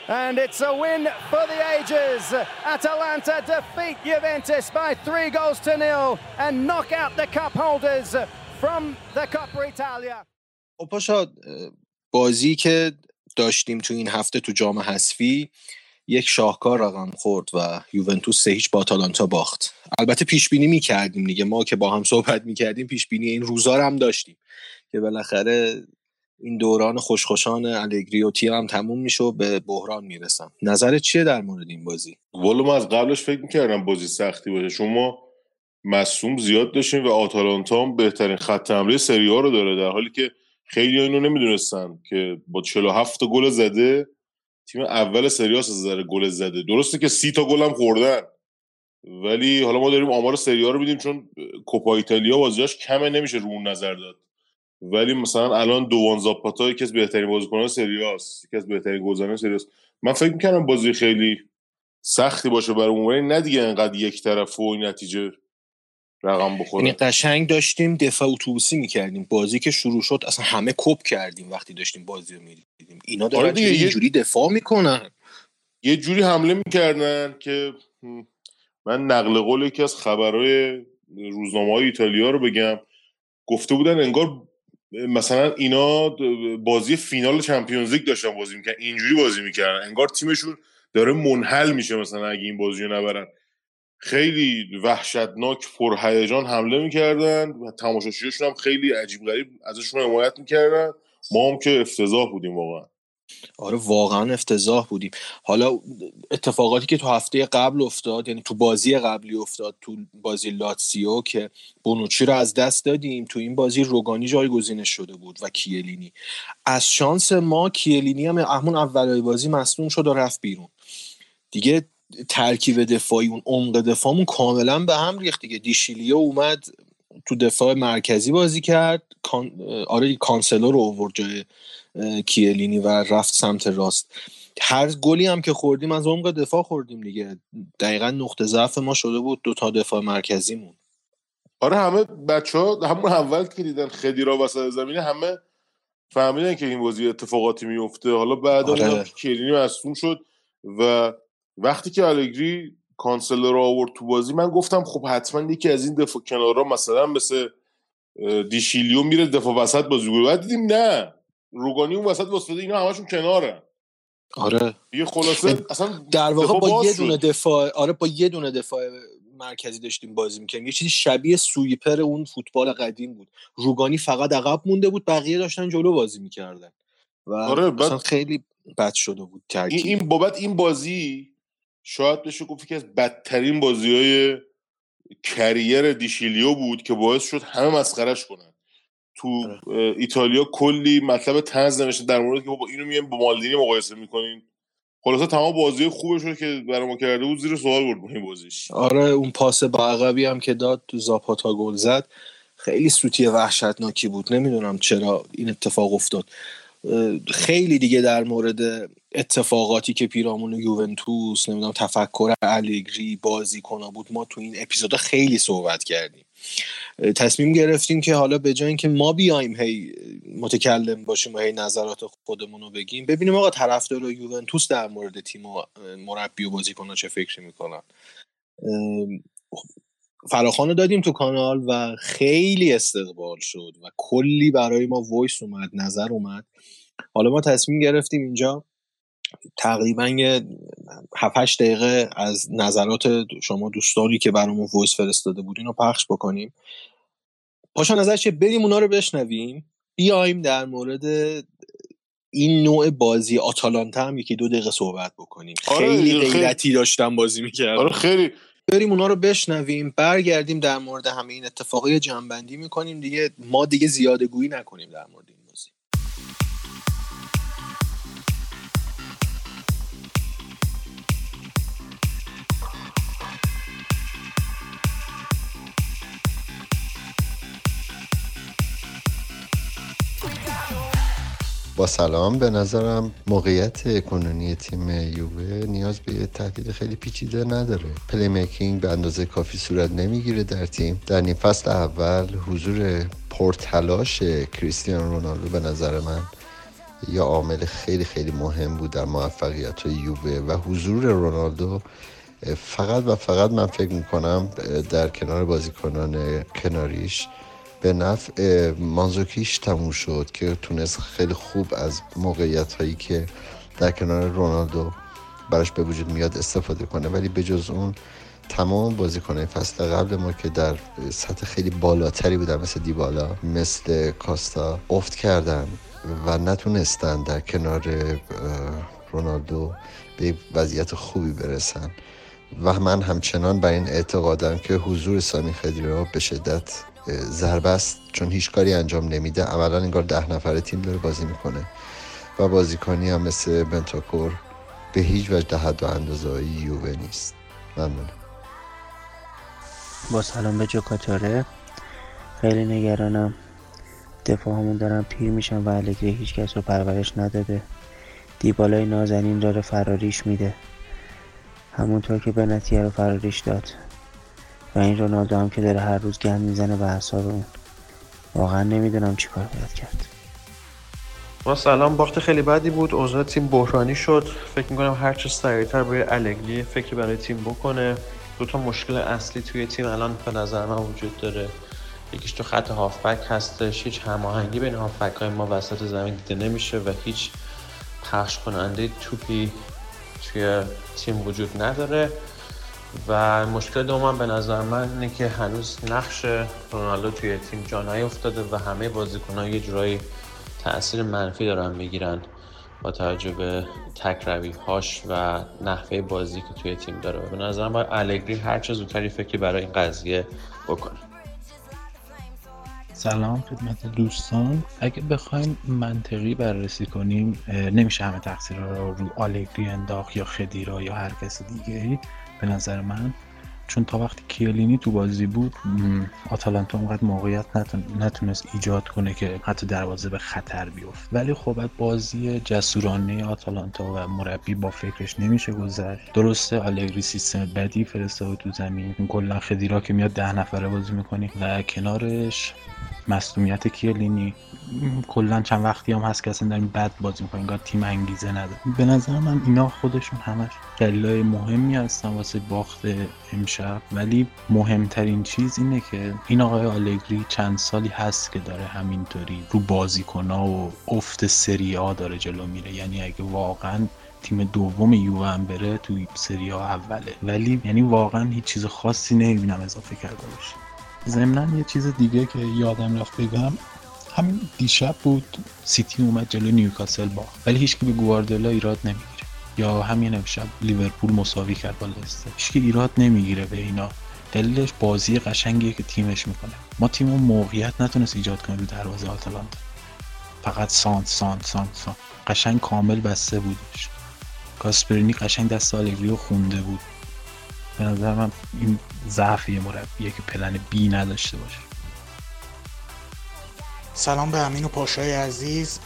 And it's a win for the ages. Atalanta defeat Juventus by three goals to nil and knock out the cup holders from the Coppa Italia. بازی که داشتیم تو این هفته تو جام حذفی یک شاهکار رقم خورد و یوونتوس سه هیچ با آتالانتا باخت. البته پیش بینی می‌کردیم دیگه ما که با هم صحبت می‌کردیم پیش بینی این روزا هم داشتیم که بالاخره این دوران خوشخوشان الگری و هم تموم میشه و به بحران می‌رسم. نظرت چیه در مورد این بازی؟ والا من از قبلش فکر می‌کردم بازی سختی باشه. شما مصوم زیاد داشتیم و آتالانتا هم بهترین خط حمله سری رو داره در حالی که خیلی اینو نمی‌دونستن که با 47 گل زده تیم اول سریاس از نظر گل زده. درسته که سی تا گل هم خوردن. ولی حالا ما داریم آمار سریا رو بیدیم چون کوپا ایتالیا بازیاش کمه نمیشه رو اون نظر داد. ولی مثلا الان دوان زاپاتا یکی از بهترین بازیکنان سریاس یکی از بهترین گلزنان سریاس. من فکر می‌کنم بازی خیلی سختی باشه برای اون نه دیگه انقدر یک طرف و نتیجه رقم بخوره. یعنی قشنگ داشتیم دفاع اتوبوسی می‌کردیم. بازی که شروع شد اصلا همه کپ کردیم وقتی داشتیم بازی رو می‌دیدیم. اینا دارن آره یه جوری دفاع می‌کنن. یه جوری حمله می‌کردن که من نقل قول یکی از خبرهای روزنامه های ایتالیا رو بگم. گفته بودن انگار مثلا اینا بازی فینال چمپیونز لیگ داشتن بازی می‌کردن. اینجوری بازی می‌کردن. انگار تیمشون داره منحل میشه مثلا اگه این بازی رو نبرن. خیلی وحشتناک پرهیجان حمله می‌کردن و تماشاشیشون هم خیلی عجیب غریب ازشون حمایت می‌کردن. ما هم که افتضاح بودیم واقعا. آره واقعا افتضاح بودیم. حالا اتفاقاتی که تو هفته قبل افتاد یعنی تو بازی قبلی افتاد تو بازی لاتسیو که بونوچی رو از دست دادیم تو این بازی روگانی جایگزینش شده بود و کیلینی. از شانس ما کیلینی هم همون اولای بازی مصدوم شد و رفت بیرون. دیگه ترکیب دفاعی اون عمق دفاعمون کاملا به هم ریخت دیگه. دیشیلیو اومد تو دفاع مرکزی بازی کرد کان... آره کانسلو رو اوورد جای کیلینی و رفت سمت راست. هر گلی هم که خوردیم از عمق دفاع خوردیم دیگه. دقیقا نقطه ضعف ما شده بود دو تا دفاع مرکزیمون. آره همه بچه ها همون اول که دیدن خیلی را وسط زمینه همه فهمیدن که این بازی اتفاقاتی میفته حالا بعد آره. کیلینی مصوم شد و وقتی که الگری کانسلر رو آورد تو بازی من گفتم خب حتما یکی از این دفاع کنارا مثلا مثل دیشیلیو میره دفاع وسط بازی کنه بعد دیدیم نه. روگانی اون وسط واسطه اینا همشون کناره آره. یه خلاصه اصلا در واقع با یه دونه دفاع آره با یه دونه دفاع مرکزی داشتیم بازی می‌کنیم یه چیزی شبیه سویپر اون فوتبال قدیم بود. روگانی فقط عقب مونده بود بقیه داشتن جلو بازی می‌کردن. و آره بعد خیلی بد شده بود ترکیب. این بابت این بازی شاید بشه گفت که از بدترین بازی های کریر دیشیلیو بود که باعث شد همه مسخرش کنن. تو آره. ایتالیا کلی مطلب تنز نوشته در مورد که بابا اینو میایم با مالدینی مقایسه می‌کنین. خلاصه تمام بازی خوبش رو که برای ما کرده بود زیر سوال برد این بازیش. آره اون پاس با عقبی هم که داد تو زاپاتا گل زد خیلی سوتی وحشتناکی بود. نمی‌دونم چرا این اتفاق افتاد. خیلی دیگه در مورد اتفاقاتی که پیرامون یوونتوس نمی‌دونم تفکر الگری بازی کنا بود ما تو این اپیزود خیلی صحبت کردیم. تصمیم گرفتیم که حالا به جای اینکه ما بیایم هی متکلم باشیم و هی نظرات خودمون رو بگیم ببینیم آقا طرفدار یوونتوس در مورد تیم و مربی و بازیکن‌ها چه فکری می‌کنن. فراخوانو دادیم تو کانال و خیلی استقبال شد و کلی برای ما voice اومد نظر اومد. حالا ما تصمیم گرفتیم اینجا تقریبا یه 7 دقیقه از نظرات شما دوستانی که برامون voice فرستاده بودین رو پخش بکنیم. پاشا نظرت چیه بریم اونا رو بشنویم. بیایم در مورد این نوع بازی آتالانتا هم یکی دو دقیقه صحبت بکنیم. آره خیلی غیرتی داشتم بازی می‌کردم. آره خیلی. بریم اونا رو بشنویم برگردیم در مورد همه این اتفاقی جنبندی می‌کنیم دیگه. ما دیگه زیاده گویی نکنیم در مورد با سلام. به نظرم موقعیت کنونی تیم یووه نیاز به تحلیل خیلی پیچیده نداره. playmaking به اندازه کافی صورت نمی‌گیره در تیم. در نیم فصل اول حضور پرتلاش کریستیان رونالدو به نظر من یا عامل خیلی خیلی مهم بود در موفقیت یووه و حضور رونالدو. فقط و فقط من فکر می‌کنم در کنار بازیکنان کناریش به نفع مانزوکیش تموم شد که تونست خیلی خوب از موقعیت هایی که در کنار رونالدو براش به وجود میاد استفاده کنه. ولی به جز اون تمام بازیکنهای فصل قبل ما که در سطح خیلی بالاتری بودن مثل دیبالا مثل کاستا افت کردن و نتونستن در کنار رونالدو به وضعیت خوبی برسن. و من همچنان بر این اعتقادم که حضور سامی خدیرا به شدت ضربه است چون هیچ کاری انجام نمیده. عملا انگار ده نفره تیم داره بازی می‌کنه. و بازیکنی هم مثل بنتاکور به هیچ وجه حد و اندازه یووه نیست. با سلام به جوکاتاره خیلی نگرانم. دفاع همون دارن پیر میشن و الگری هیچ کس رو پرورش نداده. دیبالای نازنین داره فراریش میده. همونطور که بنتیه رو فراریش داد. این رونالدو هم که داره هر روز گند می‌زنه به اعصاب اون. واقعا نمی‌دونم چیکار باید کرد. ما سلام. باخت خیلی بدی بود. اوضاع تیم بحرانی شد. فکر می‌کنم هر چه سریعتر باید الگری فکری برای تیم بکنه. دو تا مشکل اصلی توی تیم الان به نظر من وجود داره. یکیش تو خط هافبک هستش. هیچ هماهنگی بین هافبک های ما وسط زمین دیده نمیشه و هیچ پخش کننده توپی توی تیم وجود نداره. و مشکل دومم به نظر من اینه که هنوز نقش رونالدو توی تیم جا نیفتاده و همه بازیکن‌ها یه جورایی تاثیر منفی دارن می‌گیرن با توجه به تک هاش و نحوه بازی که توی تیم داره. به نظرم باید الگری هر چه زودتری فکری برای این قضیه بکنه. سلام خدمت دوستان. اگه بخوایم منطقی بررسی کنیم نمیشه همه تقصیر رو رو آلگری انداخت یا خدیرا یا هر کس دیگه به نظر من. چون تا وقتی کیلینی تو بازی بود آتالانتا اونقدر موقعیت نتونست ایجاد کنه که حتی دروازه به خطر بیفت. ولی خب بازی جسورانه آتالانتا و مربی با فکرش نمیشه گذشت. درسته آلگری سیستم بدی فرستاده تو زمین. کلا خدیرا که میاد ده نفره بازی می‌کنی و کنارش مصومیت کیلینی کلا چند وقتی هم هست که اصلا داریم بد بازی می‌کنیم. انگار تیم انگیزه نداره. به نظر من اینا خودشون همش دلایل مهمی هستن واسه باخت امشب. ولی مهمترین چیز اینه که این آقای آلگری چند سالی هست که داره همینطوری رو بازیکنها و افت سری آ داره جلو میره. یعنی اگه واقعا تیم دوم یو هم بره توی سری اوله. ولی یعنی واقعا هیچ چیز خاصی نمی‌بینم اضافه کرده باشه. ضمنا یه چیز دیگه که یادم رفت بگم همین دیشب بود سیتی اومد جلو نیوکاسل با ولی هیچ به گواردیولا ایراد نمی‌گیره یا همین امشب لیورپول مساوی کرد با لستر. هیچ ایراد نمی‌گیره به اینا. دلیلش بازی قشنگیه که تیمش می‌کنه. ما تیم موقعیت نتونست ایجاد کنه رو دروازه آتالانتا. فقط سانت سانت سانت سانت. قشنگ کامل بسته بودش. کاسپرینی قشنگ دست آلگری خونده بود. به نظر من این ضعف یه مربیه که پلن بی نداشته باشه. سلام به امین و پاشای عزیز.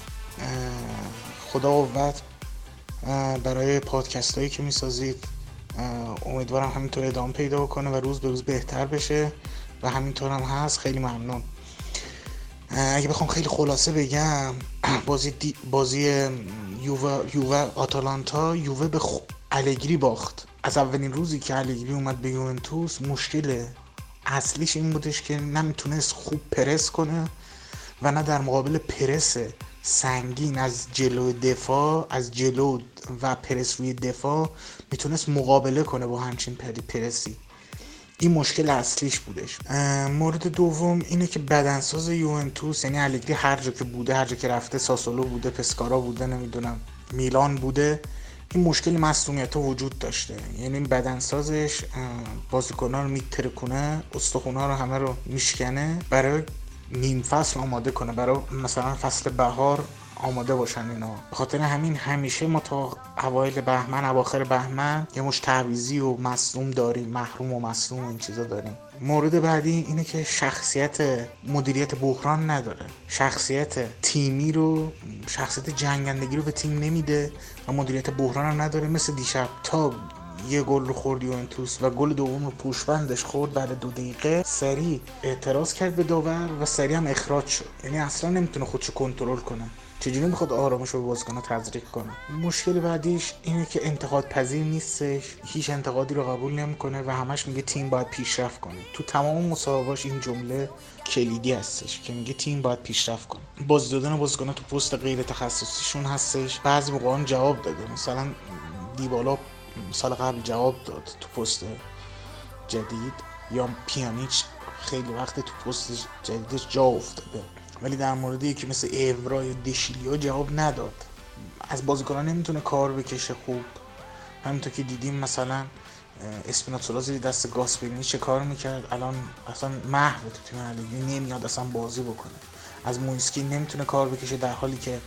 خدا قوت. برای پادکست هایی که می‌سازید امیدوارم همینطور ادامه پیدا کنه و روز به روز بهتر بشه و همینطور هم هست. خیلی ممنون. اگه بخوام خیلی خلاصه بگم بازی بازی یووه, یووه آتالانتا یووه به خ... الگری باخت. از اولین روزی که الگری اومد به یوونتوس مشکل اصلیش این بودش که نمی‌تونست خوب پرس کنه و نه در مقابل پرس سنگین از جلو دفاع از جلو و پرس روی دفاع می‌تونست مقابله کنه با همچین پرسی. این مشکل اصلیش بودش. مورد دوم اینه که بدنساز یوونتوس یعنی الگری هر جا که بوده هر جا که رفته ساسولو بوده پسکارا بوده نمی‌دونم میلان بوده. این مشکل مصومیت وجود داشته. یعنی بدنسازش بازیکنها رو میترکونه استخونا رو همه رو میشکنه. برای نیم فصل آماده کنه برای مثلا فصل بهار آماده باشن اینا خاطر همین همیشه ما تا اوایل بهمن اواخر بهمن یه مش تعویزی و مصوم داریم محروم و مصوم و این چیزا داریم. مورد بعدی اینه که شخصیت مدیریت بحران نداره. شخصیت تیمی رو شخصیت جنگندگی رو به تیم نمیده و مدیریت بحران هم نداره. مثل دیشب تا یه گل رو خورد یوونتوس و گل دوم رو پوشبندش خورد بعد دو دقیقه سریع اعتراض کرد به داور و سریع هم اخراج شد. یعنی اصلا نمی‌تونه خودشو کنترل کنه. چجوری می‌خواد آرامش رو به بازیکن‌ها تزریق کنه؟ مشکل بعدیش اینه که انتقاد پذیر نیستش. هیچ انتقادی رو قبول نمی‌کنه و همش میگه تیم باید پیشرفت کنه. تو تمام مسابقاش این جمله کلیدی هستش که میگه تیم باید پیشرفت کنه. باز دادن بازیکن‌ها تو پست غیر تخصصیشون هستش. بعضی موقعا جواب داده. مثلا دیبالا سال قبل جواب داد تو پست جدید. یا پیانیچ خیلی وقت تو پست جدیدش جا افتاده. ولی در مورد که مثل ایورا یا دشیلیا جواب نداد. از بازیکنان نمی‌تونه کار بکشه خوب. همینطور که دیدیم مثلا اسپیناتولا زیر دست گاسپرینی چه کار می‌کرد؟ الان اصلا محو تو تیم الگری نمیاد اصلا بازی بکنه. از مویسکی نمی‌تونه کار بکشه در حالی که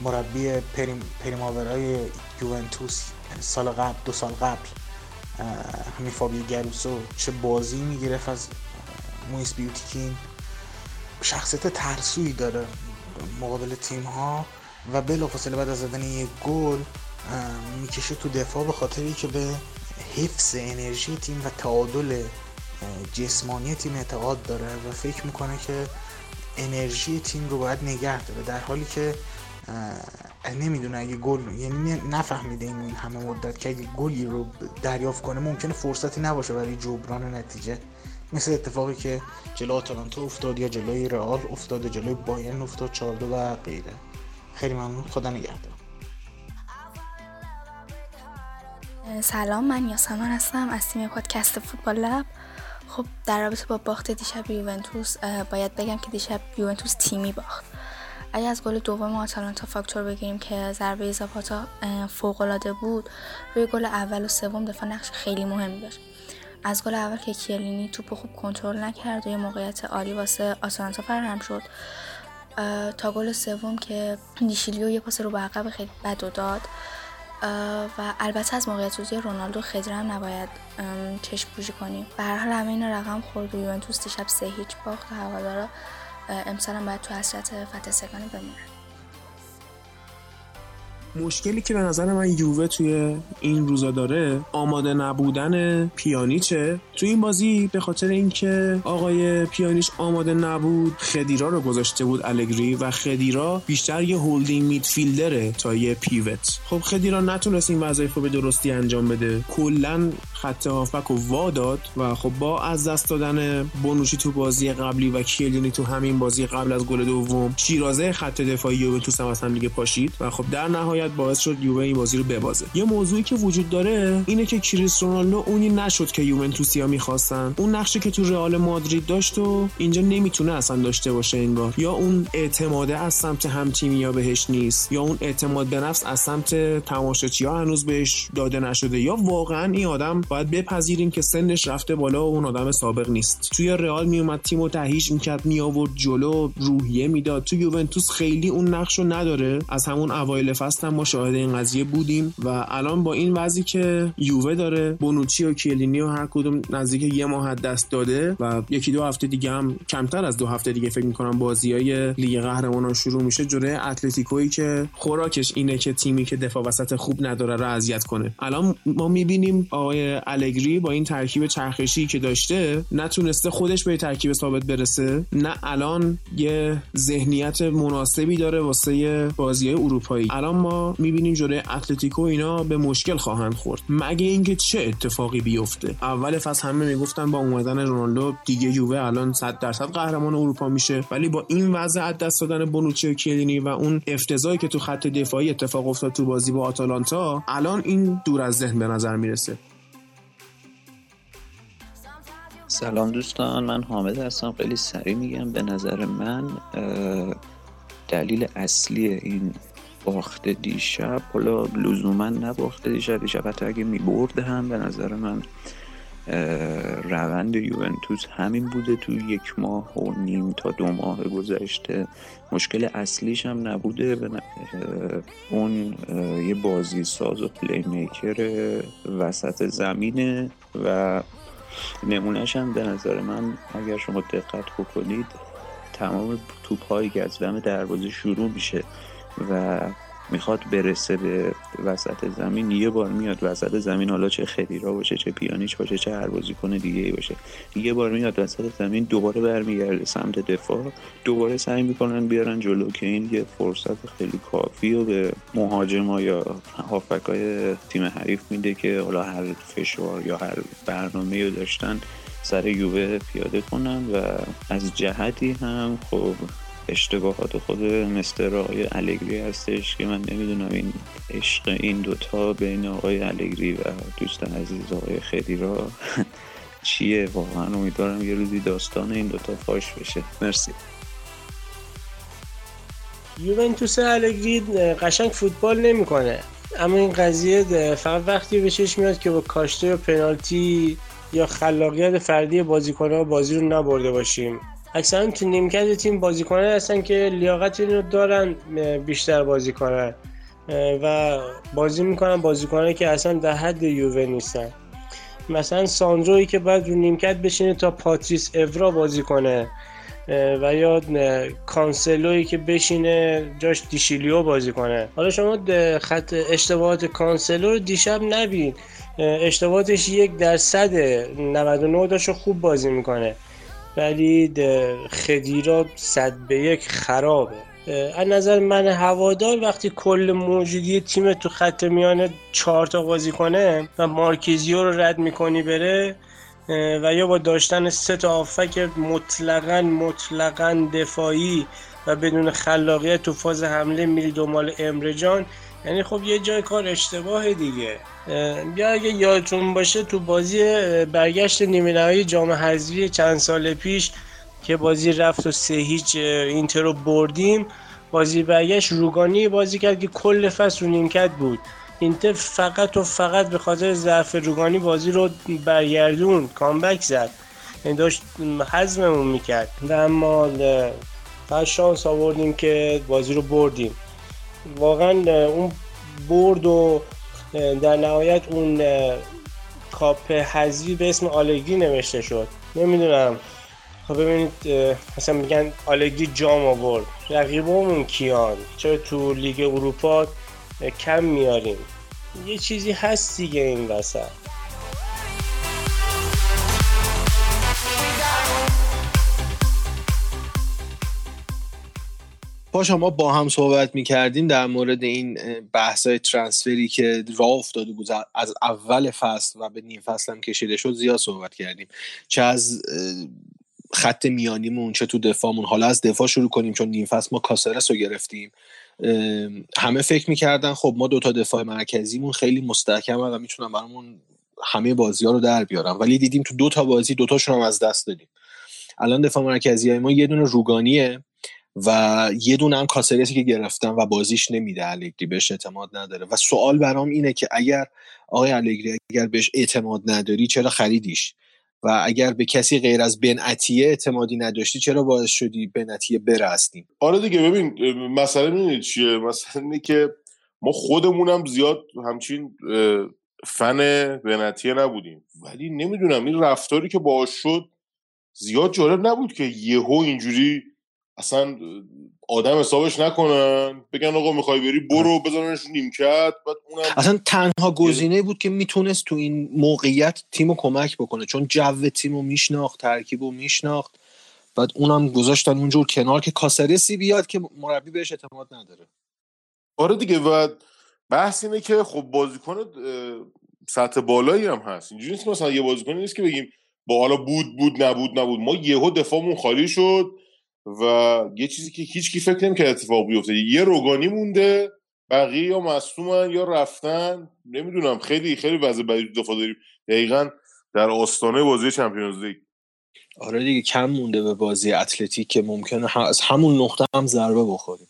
مربی پریم پریماورای یوونتوس سال قبل دو سال قبل همین فابی گروسو چه بازی می‌گرفت از مویس بیوتیکین. شخصیت ترسویی داره مقابل تیم ها و بلافاصله بعد از زدن یک گل می‌کشه تو دفاع به خاطری که به حفظ انرژی تیم و تعادل جسمانی تیم اعتقاد داره و فکر می‌کنه که انرژی تیم رو باید نگه داره. در حالی که نمی‌دونه اگه گل یعنی نفهمیده این, این همه مدت که اگه گلی رو دریافت کنه ممکنه فرصتی نباشه برای جبران نتیجه. مثل اتفاقی که جلو آتالانتا افتاد یا جلوی رئال افتاد جلوی بایرن افتاد 4 و غیره. خیلی ممنون. خدا نگهدار. سلام من یاسمن هستم از تیم پادکست فوتبال لب. خب در رابطه با باخت دیشب یوونتوس باید بگم که دیشب یوونتوس تیمی باخت. اگه از گل دوم آتالانتا فاکتور بگیریم که ضربه اضافاتا فوق العاده بود روی گل اول و سوم دفاع نقش خیلی مهمی داشت. از گل اول که کیلینی توپ خوب کنترل نکرد و یه موقعیت عالی واسه آتالانتا فراهم شد تا گل سوم که دیشیلیو یه پاس رو به عقب خیلی بد و داد. و البته از موقعیت سوزی رونالدو خیلی هم نباید چشم پوشی کنیم. به هر حال همه این رقم خورد و یوونتوس دیشب سه هیچ باخت و هوادارا امسال باید تو حسرت فتح سگانه بمونن مشکلی که به نظر من یووه توی این روزا داره آماده نبودن پیانیچه. توی این بازی به خاطر اینکه آقای پیانیچ آماده نبود خدیرا رو گذاشته بود الگری و خدیرا بیشتر یه هولدینگ میدفیلدره تا یه پیوت خب خدیرا نتونست این وظایف رو به درستی انجام بده. کلا خط هافبک رو وا داد و خب با از دست دادن بونوچی تو بازی قبلی و کیلینی تو همین بازی قبل از گل دوم شیرازه خط دفاعی یوونتوس هم هم دیگه پاشید و خب در نهایت باعث شد یووه این بازی رو ببازه. یه موضوعی که وجود داره اینه که کریس رونالدو اونی نشد که یوونتوسیا می‌خواستن. اون نقشی که تو رئال مادرید داشت و اینجا نمی‌تونه اصلا داشته باشه انگار. یا اون اعتماده از سمت هم تیمیا بهش نیست یا اون اعتماد به نفس از سمت تماشاچی‌ها هنوز بهش داده نشده. یا واقعا این آدم باید بپذیریم که سنش رفته بالا و اون آدم سابق نیست. توی رئال میومد تیمو تهیج می‌کرد می آورد جلو روحیه می‌داد. تو یوونتوس خیلی اون نقشو نداره. از همون اوایل فصل هم ما شاهد این قضیه بودیم و الان با این وضعی که یووه داره بونوچی و کیلینی و هر کدوم نزدیک یه ماه دست داده و یکی دو هفته دیگه هم کمتر از دو هفته دیگه فکر می‌کنم بازی های لیگ قهرمانان شروع میشه. جوره اتلتیکویی که خوراکش اینه که تیمی که دفاع وسط خوب نداره رو اذیت کنه. الان ما می‌بینیم آقای الگری با این ترکیب چرخشی که داشته نتونسته خودش به ترکیب ثابت برسه. نه الان یه ذهنیت مناسبی داره واسه بازی اروپایی. الان ما می‌بینیم جلوی اتلتیکو اینا به مشکل خواهند خورد. مگه اینکه چه اتفاقی بیفته؟ اول فصل همه می‌گفتن با اومدن رونالدو دیگه یووه الان 100 درصد قهرمان اروپا میشه. ولی با این وضع از دست دادن بونوچی و کلینی و اون افتضاحی که تو خط دفاعی اتفاق افتاد تو بازی با آتالانتا الان این دور از ذهن به نظر می‌رسه. سلام دوستان من حامد هستم. خیلی سریع میگم به نظر من دلیل اصلی این باخت دیشب. حالا لزوما نباخت دیشب. دیشب حتی اگه می‌برد هم به نظر من روند یوونتوس همین بوده تو یک ماه و نیم تا دو ماه گذشته. مشکل اصلیش هم نبوده. اون یه بازی ساز و پلی میکر وسط زمینه و نمونهش هم به نظر من اگر شما دقت بکنید تمام توپ هایی که از دم دروازه شروع میشه. و می‌خواد برسه به وسط زمین. یه بار میاد وسط زمین حالا چه خدیرا باشه چه پیانیچ باشه چه هر بازیکن دیگه ای باشه. یه بار میاد وسط زمین دوباره برمیگرده سمت دفاع. دوباره سعی می‌کنن بیارن جلو که این یه فرصت خیلی کافی و به مهاجما یا هافکای تیم حریف میده که حالا هر فشار یا هر برنامه رو داشتن سر یووه پیاده کنن و از جهتی هم خب اشتباهات خود مستر آقای الگری هستش که من نمی‌دونم این عشق این دوتا بین آقای الگری و دوست عزیز آقای خدیرا چیه؟ واقعا امیدوارم یه روزی داستان این دوتا فاش بشه. مرسی. یوونتوس الگری قشنگ فوتبال نمی‌کنه. اما این قضیه فقط وقتی به چشم میاد که با کاشته و پنالتی یا خلاقیت فردی بازیکنها بازی رو نبرده باشیم. اکثرا تو نیمکت تیم بازیکنان هستن که لیاقت رو دارن بیشتر بازی کنن و بازی می‌کنن بازیکنانی که اصلا در حد یووه نیستن. مثلا ساندروی که باید رو نیمکت بشینه تا پاتریس اورا بازی کنه. و یا کانسلوی که بشینه جاش دیشیلیو بازی کنه. حالا شما خط اشتباهات کانسلو رو دیشب نبین. اشتباهاتش یک درصد 99 داشت خوب بازی می‌کنه. ولی خدیرا صد به یک خرابه. از نظر من هوادار وقتی کل موجودی تیم تو خط میانه چهار تا بازی کنه و مارکیزیو رو رد می‌کنی بره و یا با داشتن سه تا آفک مطلقا مطلقا دفاعی و بدون خلاقیت تو فاز حمله میری دنبال امرجان یعنی خب یه جای کار اشتباه دیگه. یا اگه یادتون باشه تو بازی برگشت نیمه نهایی جام حذفی چند سال پیش که بازی رفت و سه هیچ اینتر رو بردیم بازی برگشت روگانی بازی کرد که کل فصل رو نیمکت بود. اینتر فقط و فقط به خاطر ضعف روگانی بازی رو برگردون کامبک زد. این داشت حزممون می‌کرد. و اما فقط شانس آوردیم که بازی رو بردیم. واقعا اون برد و در نهایت اون کاپ حذفی به اسم آلگی نوشته شد. نمی‌دونم. خب ببینید مثلا میگن آلگی جام آورد. رقیبمون کیان؟ چرا تو لیگ اروپا کم میاریم؟ یه چیزی هست دیگه این وسط. پاشا ما با هم صحبت می کردیم در مورد این بحث های ترانسفری که راه افتاده بود. از اول فصل و به نیم فصل هم کشیده شد زیاد صحبت کردیم. چه از خط میانیمون چه تو دفاعمون. حالا از دفاع شروع کنیم چون نیم فصل ما کاسرس رو گرفتیم. همه فکر می‌کردن خب ما دوتا دفاع مرکزیمون خیلی مستحکمه و می‌تونن برامون همه بازی ها رو در بیارم. ولی دیدیم تو دو تا بازی دوتاشون هم از دست دادیم. الان دفاع مرکزی های ما یه دونه روگانیه. و یه دونه هم کاسرسی که گرفتن و بازیش نمیده الگری بهش اعتماد نداره. و سوال برام اینه که اگر آقای الگری اگر بهش اعتماد نداری چرا خریدیش؟ و اگر به کسی غیر از بن اعتمادی نداشتی چرا باعث شدی بن عطیه بره آره دیگه ببین مسئله می‌دونی چیه؟ مثلا اینه که ما خودمونم زیاد همچین فن بنتیه نبودیم. ولی نمی‌دونم این رفتاری که باش شد زیاد جالب نبود که یهو اینجوری اصلا آدم حسابش نکنن. بگن آقا می‌خوای بری برو بزننش نیمکت. بعد اونم اصلا تنها گزینه بود که می‌تونست تو این موقعیت تیم کمک بکنه. چون جو تیم رو میشناخت ترکیب رو میشناخت. بعد اونم گذاشتن اونجور کنار که کاسرسی بیاد که مربی بهش اعتماد نداره. آره دیگه و بحث اینه که خب بازیکن سطح بالایی هم هست. اینجوری نیست مثلا یه بازیکن نیست که بگیم با حالا بود بود نبود نبود. ما یهو دفاعمون خالی شد. و یه چیزی که هیچ کی فکر نمی‌کرد اتفاق بیفته. یه روگانی مونده بقیه یا مصومن یا رفتن. نمی‌دونم خیلی خیلی وضع بدی دفاع داریم. دقیقا در آستانه بازی چمپیونز لیگ. آره دیگه کم مونده به بازی اتلتیک که ممکنه از همون نقطه هم ضربه بخوریم.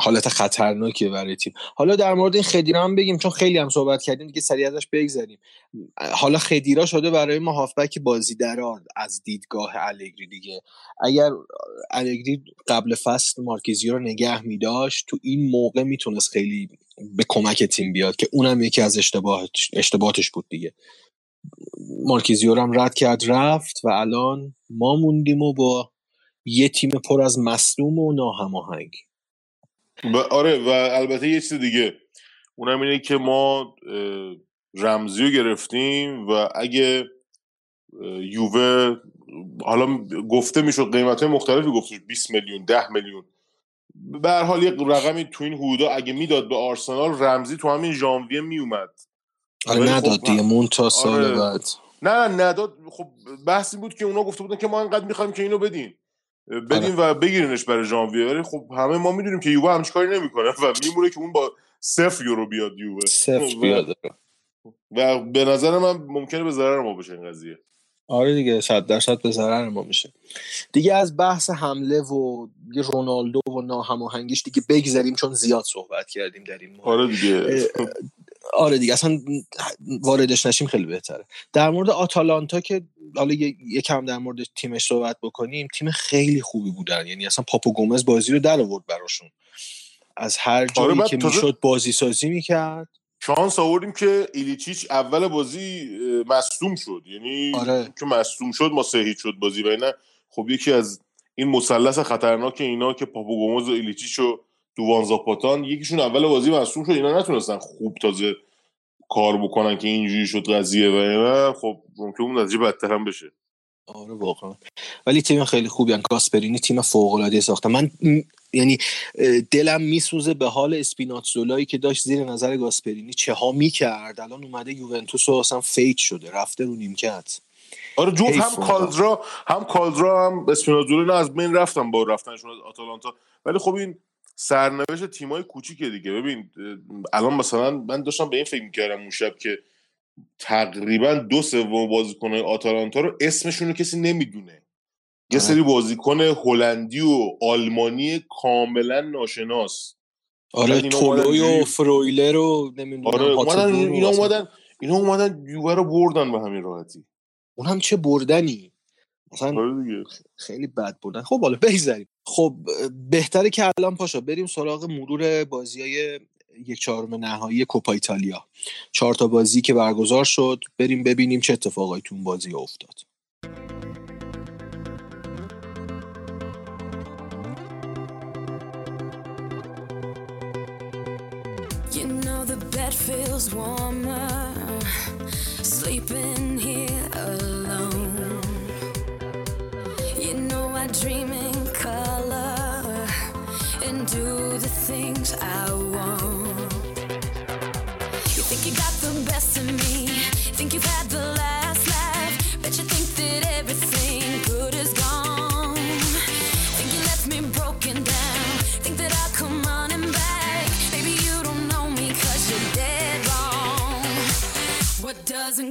حالت خطرناکیه برای تیم. حالا در مورد این خدیرا هم بگیم چون خیلی هم صحبت کردیم دیگه سریع ازش بگذریم. حالا خدیرا شده برای ما هافبک بازی درار از دیدگاه الگری دیگه. اگر الگری قبل فصل مارکیزیو رو نگه می داشت تو این موقع می‌تونست خیلی به کمک تیم بیاد که اونم یکی از اشتباهش اشتباهاتش بود دیگه. مارکیزیو هم رد کرد رفت و الان ما موندیم و با یه تیم پر از مصدوم و ناهماهنگ. و آره و البته یه چیز دیگه. اونم اینه که ما رمزی رو گرفتیم و اگه یووه حالا گفته می‌شد قیمت های مختلفی گفته 20 میلیون 10 میلیون. به هر حال یه رقمی تو این حدودا اگه می‌داد به آرسنال رمزی تو همین ژانویه میومد آره نداد خب دیگه مون تا سال آره. بعد. نه نه نداد. خب بحثی بود که اونا گفته بودن که ما انقدر می‌خوایم که اینو بدین. بدین آره. و بگیرینش برای ژانویه. ولی خب همه ما می‌دونیم که یووه همچین کاری نمی‌کنه و میمونه که اون با صفر یورو بیاد یووه. صفر بیاد. و به نظر من ممکنه به ضرر ما باشه این قضیه. آره دیگه صد درصد به ضرر ما میشه دیگه از بحث حمله و رونالدو و ناهماهنگیش دیگه بگذریم چون زیاد صحبت کردیم در این مورد. آره دیگه. آره دیگه اصلا واردش نشیم خیلی بهتره. در مورد آتالانتا که حالا یکم در مورد تیمش صحبت بکنیم تیم خیلی خوبی بودن. یعنی اصلا پاپو گومز بازی رو در آورد براشون. از هر جایی آره که می‌شد بازی سازی می‌کرد. شانس آوردیم که ایلیچیچ اول بازی مصدوم شد. یعنی آره. که مصدوم شد ما سه شد بازی و نه خب یکی از این مثلث خطرناک اینا که پاپو گومز و ایلیچیچ و دووان زاپاتان یکیشون اول بازی مصدوم شد. اینا نتونستن خوب تازه کار بکنن که اینجوری شد قضیه و خب ممکن اون نتیجه بدتر هم بشه. آره واقعا. ولی تیم خیلی خوبی ان گاسپرینی تیم فوق العاده ساخته. من یعنی دلم میسوزه به حال اسپیناتزولایی که داشت زیر نظر گاسپرینی چه ها می‌کرد. الان اومده یوونتوس و اصلا فیت شده. رفته رو نیمکت. آره جفت هم کالدرا هم کالدرا هم اسپیناتزولا از بین رفتم با رفتنشون از آتالانتا. ولی خب این سرنوشت تیمای کوچیکه دیگه. ببین الان مثلا من داشتم به این فکر می‌کردم اون شب که تقریبا دو سوم بازیکنهای آتالانتا رو اسمشون رو کسی نمی‌دونه. یه سری بازیکن هلندی و آلمانی کاملا ناشناس. آره تولوی و فرویلر رو نمی‌دونم آره اومدن اینا اومدن اینا اومدن یووه رو بردن به همین راحتی. اون هم چه بردنی؟ مثلا آره خیلی بد بردن خب حالا بگذریم خب بهتره که الان پاشا بریم سراغ مرور بازی های یک چهارم نهایی کوپا ایتالیا. چهار تا بازی که برگزار شد. بریم ببینیم چه اتفاقایی تو اون بازی افتاد. You know the bed feels warmer. Sleeping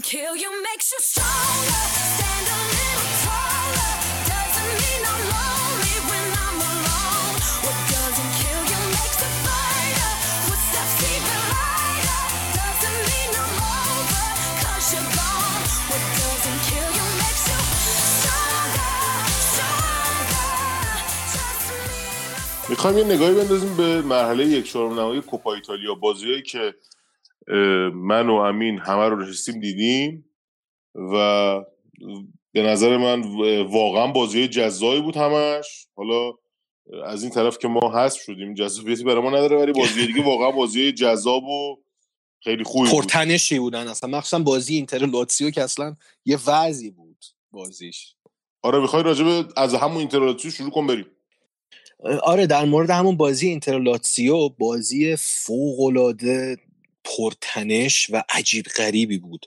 kill you makes you stronger. Stand a little taller. Doesn't mean I'm lonely when I'm alone. What doesn't kill you makes a fighter. Footsteps even lighter. Doesn't mean I'm over cause you're gone. What doesn't kill you makes you stronger. Stronger. Just me. می‌خوایم یه نگاهی بندازیم به مرحله یک چهارم نهایی کوپا ایتالیا بازیهایی که من و امین همه رو نشستیم دیدیم و به نظر من واقعا بازی جذابی بود همش. حالا از این طرف که ما حذف شدیم جذابیتی برای ما نداره ولی بازی دیگه واقعا بازی جذاب و خیلی خوبی بود. پرتنشی بودن اصلا. مخصوصا بازی اینتر لاتسیو که اصلا یه وضعی بود بازیش. آره می‌خوای راجب از همون اینتر لاتسیو شروع کن بریم. آره در مورد همون بازی اینتر لاتسیو بازی فوق العاده پرتنش و عجیب غریبی بود.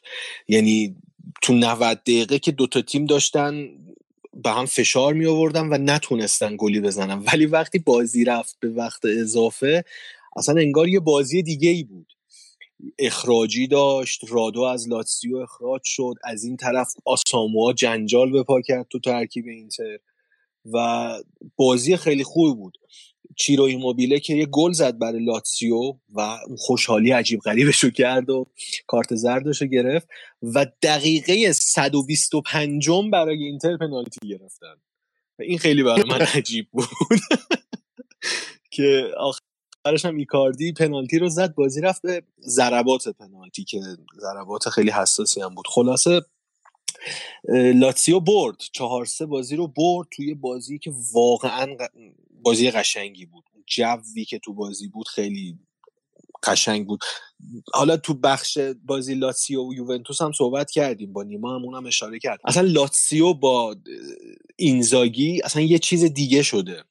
یعنی تو 90 دقیقه که دوتا تیم داشتن به هم فشار می آوردن و نتونستن گلی بزنن. ولی وقتی بازی رفت به وقت اضافه اصلا انگار یه بازی دیگه ای بود. اخراجی داشت رادو از لاتسیو اخراج شد از این طرف آساموا جنجال به پا کرد تو ترکیب اینتر و بازی خیلی خوبی بود. چیرو ایموبیله که یه گل زد برای لاتسیو و اون خوشحالی عجیب غریبشو کرد و کارت زردشو گرفت و دقیقه 125 برای اینتر پنالتی گرفتن. و این خیلی برای من عجیب بود. که آخرش هم ایکاردی پنالتی رو زد بازی رفت به ضربات پنالتی که ضربات خیلی حساسی هم بود. خلاصه لاتسیو برد. چهار سه بازی رو برد توی بازی که واقعا بازی قشنگی بود. جوی که تو بازی بود خیلی قشنگ بود. حالا تو بخش بازی لاتسیو و یوونتوس هم صحبت کردیم. با نیما هم اونم اشاره کرد. اصلا لاتسیو با اینزاگی اصلا یه چیز دیگه شده.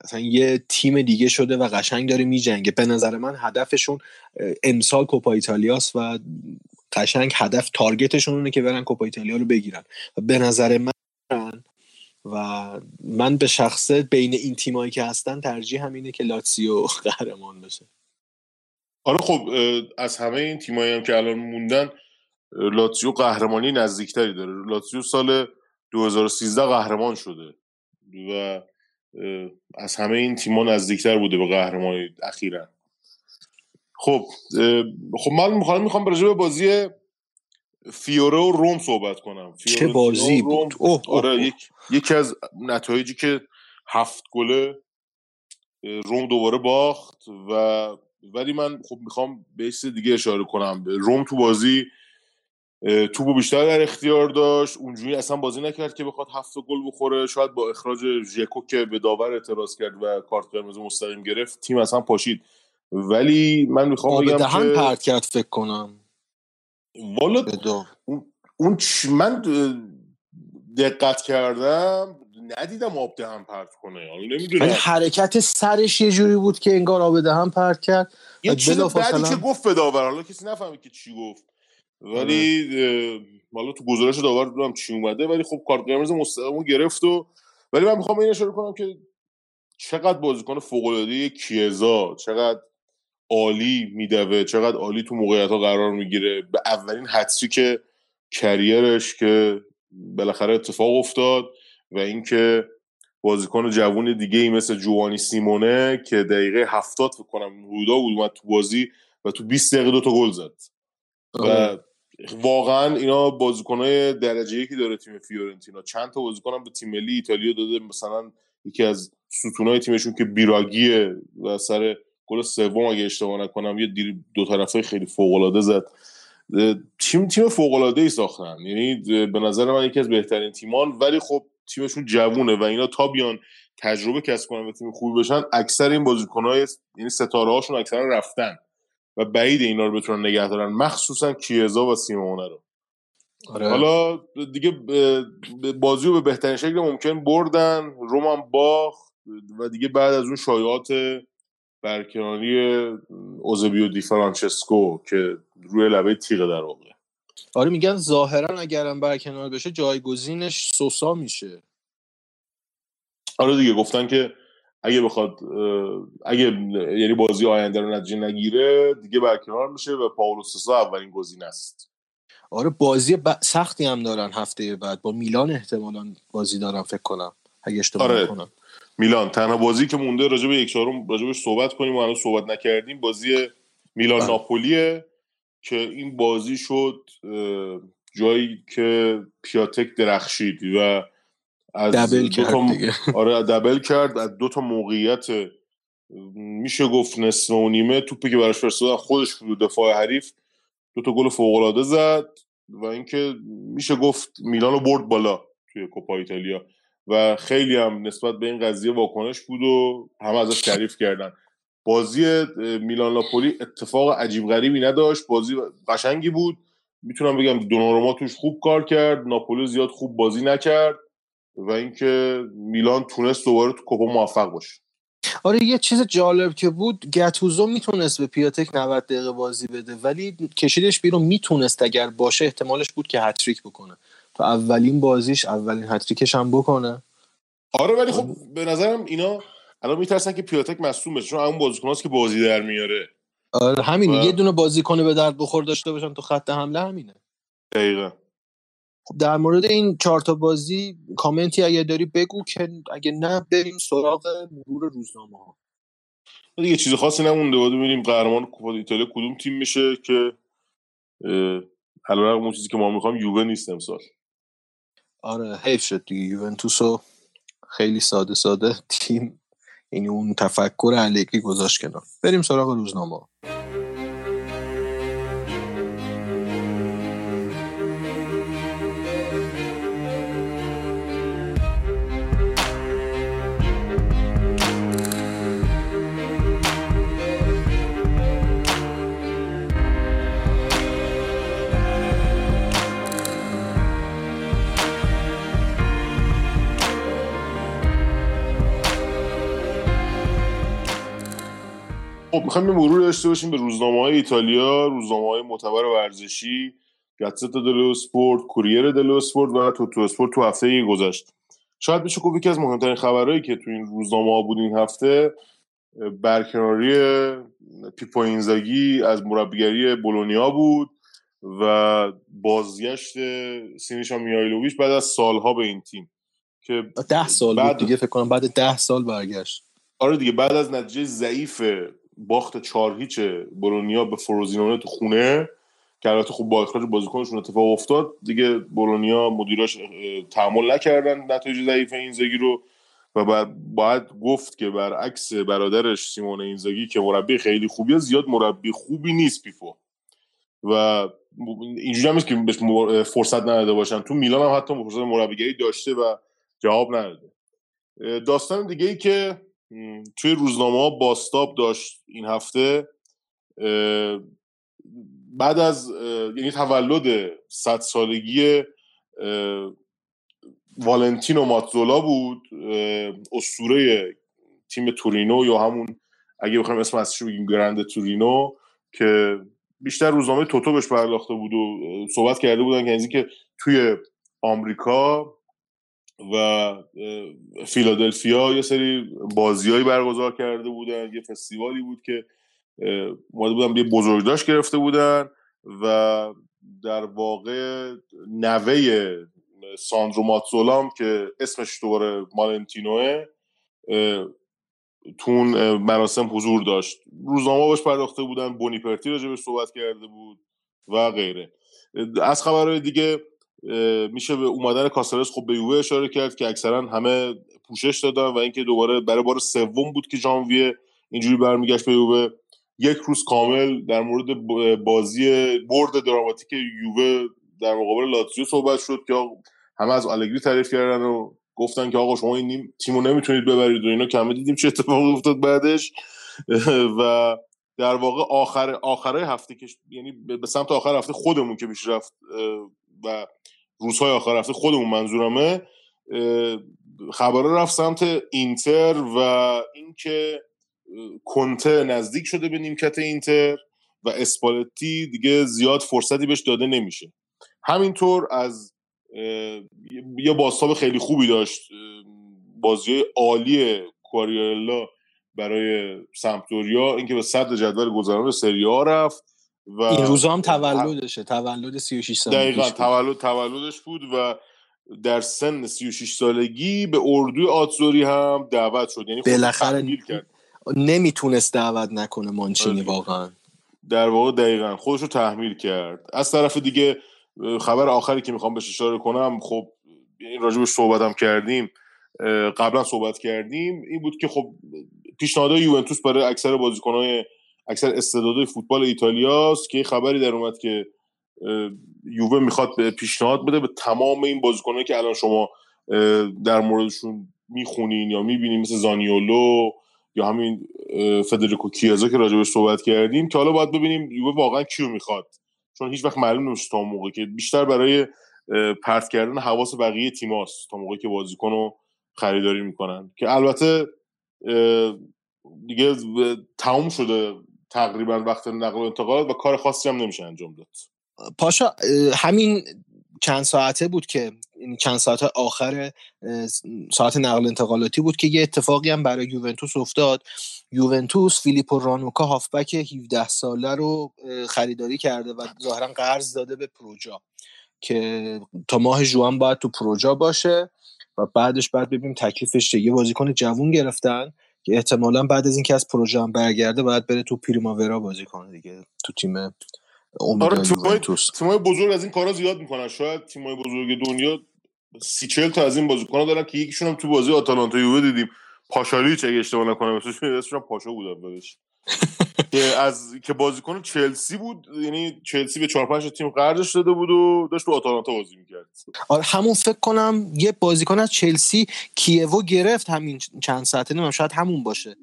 اصلا یه تیم دیگه شده و قشنگ داره میجنگه. به نظر من هدفشون امسال کوپا ایتالیاس و قشنگ هدف تارگتشون اونه که برن کوپا ایتالیا رو بگیرن. و به نظر من و من به شخصه بین این تیمایی که هستن ترجیح همینه که لاتسیو قهرمان بشه. آره خب از همه این تیمایی هم که الان موندن اه، لاتزیو قهرمانی نزدیکتری داره. لاتزیو سال 2013 قهرمان شده و از همه این تیما نزدیکتر بوده به قهرمانی اخیرا. خب خب من می‌خوام می‌خوام راجع به بازی فیوره و روم صحبت کنم. چه فیورنتینا بازی روم بود. اوه اوه آره اوه. یک یکی از نتایجی که هفت گله روم دوباره باخت و ولی من خب می‌خوام به چیز دیگه اشاره کنم. روم تو بازی توپو بیشتر در اختیار داشت. اونجوری اصلا بازی نکرد که بخواد هفت گل بخوره. شاید با اخراج ژکو که به داور اعتراض کرد و کارت قرمز مستقیم گرفت تیم اصلا پاشید. ولی من می‌خوام بگم دهن که پرت کرد فکر کنم. والا. اون, من دقت کردم ندیدم آب دهن پرت کنه حالا ولی نمی‌دونم حرکت سرش یه جوری بود که انگار آب دهن پرت کرد. یه چیز بعدی که گفت به داور حالا کسی نفهمید که چی گفت. ولی اه، حالا تو گزارش داور دیدم چی اومده ولی خب کارت قرمز مستقیمو گرفت و ولی من می‌خوام این اشاره کنم که چقدر بازیکن فوق العاده کیزا چقدر عالی میدوه. چقدر عالی تو موقعیت ها قرار می‌گیره. به اولین که کریرش که بالاخره اتفاق افتاد و اینکه بازیکن جوون دیگه ای مثل جوانی سیمونه که دقیقه هفتاد فکر کنم رودا بود اومد تو بازی و تو 20 دقیقه دو تا گل زد. و واقعا اینا بازیکنهای درجه یکی داره تیم فیورنتینا. چند تا بازیکن هم به تیم ملی ایتالیا داده. مثلا یکی از ستونای تیمشون که بیراگیه و سر گل سوم اگه اشتباه نکنم یه دو طرفه خیلی فوق العاده زد تیم تیم فوق العاده ای ساختن. یعنی به نظر من یکی از بهترین تیمان ولی خب تیمشون جوونه و اینا تا بیان تجربه کسب کنن و تیم خوبی بشن اکثر این بازیکن‌های یعنی ستاره هاشون اکثرا رفتن و بعید اینا رو بتونن نگه دارن مخصوصا کیزا و سیمونه رو. آره. حالا دیگه بازی رو به بهترین شکل ممکن بردن رومان باخ و دیگه بعد از اون شایعات برکناری اوزبیو دی فرانچسکو که روی لبه تیغ در واقع آره میگن ظاهرا اگرم برکنار بشه جایگزینش سوسا میشه. آره دیگه گفتن که اگه بخواد اگه یعنی بازی آینده رو نتیجه نگیره دیگه برکنار میشه و پاولو سوسا اولین گزینه است. آره بازی سختی هم دارن هفته بعد. با میلان احتمالا بازی دارن فکر کنم اگه اشتباه آره. کنم میلان. تنها بازی که مونده راجع به یک چهارم راجبش صحبت کنیم و هنوز صحبت نکردیم بازی میلان بله. ناپولیه که این بازی شد جایی که پیاتک درخشید و از دبل کرد تا... آره دبل کرد. از دو تا موقعیت میشه گفت نصف و نیمه توپی که براش فرستادن خودش بود دفاع حریف دو تا گل فوق العاده زد و اینکه میشه گفت میلان رو برد بالا توی کوپا ایتالیا. و خیلی هم نسبت به این قضیه واکنش بود و همه ازش تعریف کردن. بازی میلان ناپولی اتفاق عجیب غریبی نداشت. بازی قشنگی بود. می‌تونم بگم دوناروما توش خوب کار کرد. ناپولی زیاد خوب بازی نکرد و اینکه میلان تونست دوباره تو کوپا موفق باشه. آره یه چیز جالب که بود گتوزو می‌تونست به پیاتک 90 دقیقه بازی بده ولی کشیدش بیرون می‌تونست اگر باشه احتمالش بود که هتریک بکنه. تو اولین بازیش اولین هتریکش هم بکنه. آره ولی خب به نظرم اینا الان میترسن که پیاتک مصوم بشه چون اون بازیکناست که بازی در میاره. آره همین و... یه دونه بازیکن به درد بخور داشته باشن تو خط حمله همینه. دقیقا. خب در مورد این چهار تا بازی کامنتی اگه داری بگو که اگه نه بریم سراغ مرور روزنامه ها دیگه چیز خاصی نمونده بود ببینیم قهرمان کوپا ایتالیا کدوم تیم میشه که علیرغم اون چیزی که ما می‌خوام یووه نیست امسال. آره حیف شد دیگه. یوونتوسو خیلی ساده ساده تیم یعنی اون تفکر الگری گذاشت کنار. بریم سراغ روزنامه خب می‌خوایم یه مرور داشته باشیم به روزنامه های ایتالیا روزنامه های معتبر ورزشی گاتزتا دلو سپورت کوریر دلو سپورت و توتو اسپورت تو هفته گذشته. شاید بشه گفت یکی از مهمترین خبرهایی که تو این روزنامه ها بود این هفته برکناری پیپو اینزاگی از مربیگری بولونیا بود و بازگشت سینیشا میهایلوویچ بعد از سالها به این تیم که ده سال بعد دیگه فکر کنم بعد ده سال برگشت. آره دیگه بعد از نتیجه ضعیف باخت چهار هیچ برونیا به فروزینونه تو خونه که البته خب با اخراج بازیکنشون اتفاق افتاد. دیگه برونیا مدیراش تحمل نکردن نتایج ضعیف اینزاگی رو. و بعد باید گفت که برعکس برادرش سیمون اینزاگی که مربی خیلی خوبیه زیاد مربی خوبی نیست پیفو. و اینجوری هم که بهش فرصت نداده باشن. تو میلان هم حتی فرصت مربیگری داشته و جواب نداده. داستان دیگه ای که توی روزنامه ها باستاب داشت این هفته بعد از یعنی تولد صد سالگی والنتینو ماتزولا بود اسطوره تیم تورینو یا همون اگه بخوایم اسم اصلیشو بگیم گرند تورینو که بیشتر روزنامه توتو بهش پرداخته بود و صحبت کرده بودن که که توی آمریکا و فیلادلفیا یه سری بازیایی برگزار کرده بودن یه فستیوالی بود که اومده بودن یه بزرگداشت گرفته بودن و در واقع نوه ساندرو ماتزولام که اسمش دوباره مالنتینوه اه، تو اون اه، مراسم حضور داشت. روزنامه باش پرداخته بودن بونیپرتی راجبش صحبت کرده بود و غیره. از خبرهای دیگه میشه به اومدن کاسرس خب به یووه اشاره کرد که اکثرا همه پوشش دادن و اینکه دوباره برای بار سوم بود که ژانویه اینجوری برمیگشت به یووه. یک روز کامل در مورد بازی برد دراماتیک یووه در مقابل لاتزیو صحبت شد که همه از آلگری تعریف کردن و گفتن که آقا شما این تیمو نمی‌تونید ببرید و اینا. کمه دیدیم چه اتفاقی افتاد بعدش. و در واقع آخر آخرای هفته که یعنی به سمت آخر هفته خودمون که پیش رفت و روزهای آخر هفته خودمون منظورمه اه، خبرها رفت سمت اینتر و اینکه کنته نزدیک شده به نیمکت اینتر و اسپالتی دیگه زیاد فرصتی بهش داده نمیشه. همینطور از یه باستاب خیلی خوبی داشت بازی عالی کواریالا برای سمپدوریا اینکه به صدر جدول گذران سری رفت. و این روزا هم تولدشه. تولد 36 سالگیش دقیقا بود. تولد تولدش بود و در سن 36 سالگی به اردوی آتزوری هم دعوت شد. یعنی بالاخره کرد. نمی‌تونست دعوت نکنه مانچینی آره. واقعا. در واقع دقیقا خودش رو تحمیل کرد. از طرف دیگه خبر آخری که می‌خوام بهش اشاره کنم خب این راجبش صحبت هم کردیم قبلا صحبت کردیم این بود که خب پیشنهادهای یوونتوس برای اکثر بازیکنهای اکثر استعدادهای فوتبال ایتالیاست که یه خبری در اومد که یووه می‌خواد پیشنهاد بده به تمام این بازیکنهایی که الان شما در موردشون می‌خونین یا می‌بینین مثل زانیولو یا همین فدریکو کیازا که راجبش صحبت کردیم که حالا باید ببینیم یووه واقعا کیو می‌خواد. چون هیچ وقت معلوم نمیشه تا موقع که بیشتر برای پرت کردن حواس بقیه تیماست تا موقعی که بازیکن خریداری می‌کنن. که البته دیگه تموم شده تقریبا وقت نقل و انتقالات و کار خاصی هم نمیشه انجام داد. پاشا همین چند ساعته بود که این چند ساعت آخر ساعت نقل انتقالاتی بود که یه اتفاقی هم برای یوونتوس افتاد. یوونتوس فیلیپو رانوکا هافبک 17 ساله رو خریداری کرده و ظاهرا قرض داده به پروژا که تا ماه ژوئن باید تو پروژا باشه و بعدش بعد ببینیم تکلیفش چیه. یه بازیکن جوون گرفتن. که احتمالا بعد از اینکه از پروژه هم برگرده باید بره تو پریماورا بازی کنه دیگه تو تیم آره تیمای بزرگ از این کارا زیاد می‌کنن. شاید تیمای بزرگ دنیا سی چل تا از این بازیکن‌ها دارن که یکیشون هم تو بازی آتالانتا یووه دیدیم. پاشالیچ اگه اشتباه نکنم اسمش پاشا بود اولش که از که بازیکن چلسی بود یعنی چلسی به 4 5 تیم قرضش داده بود و داشت تو آتالانتا بازی می‌کرد. آره همون فکر کنم یه بازیکن از چلسی کیوو گرفت همین چند ساعته نمیم شاید همون باشه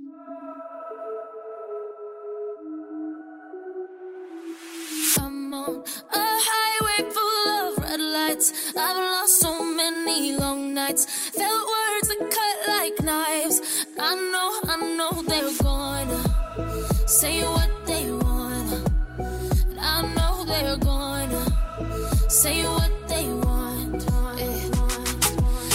I'm say what they want.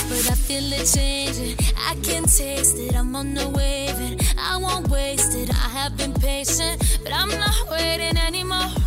But I feel it changing. I can taste it. I'm on the wave and I won't waste it. I have been patient, but I'm not waiting anymore.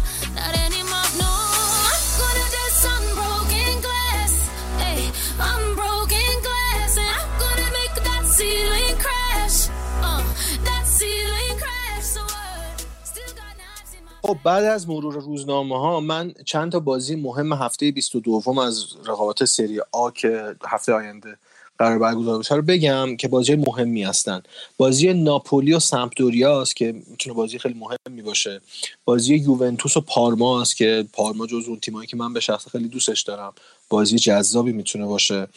خب بعد از مرور روزنامه ها من چند تا بازی مهم هفته 22 از رقابت سری آ که هفته آینده قرار برگزار بشه. رو بگم که بازی مهمی هستن. بازی ناپولی و سمپدوریاست که می‌تونه بازی خیلی مهمی باشه. بازی یوونتوس و پارما است که پارما جز اون تیمایی که من به شخص خیلی دوستش دارم بازی جذابی می‌تونه باشه.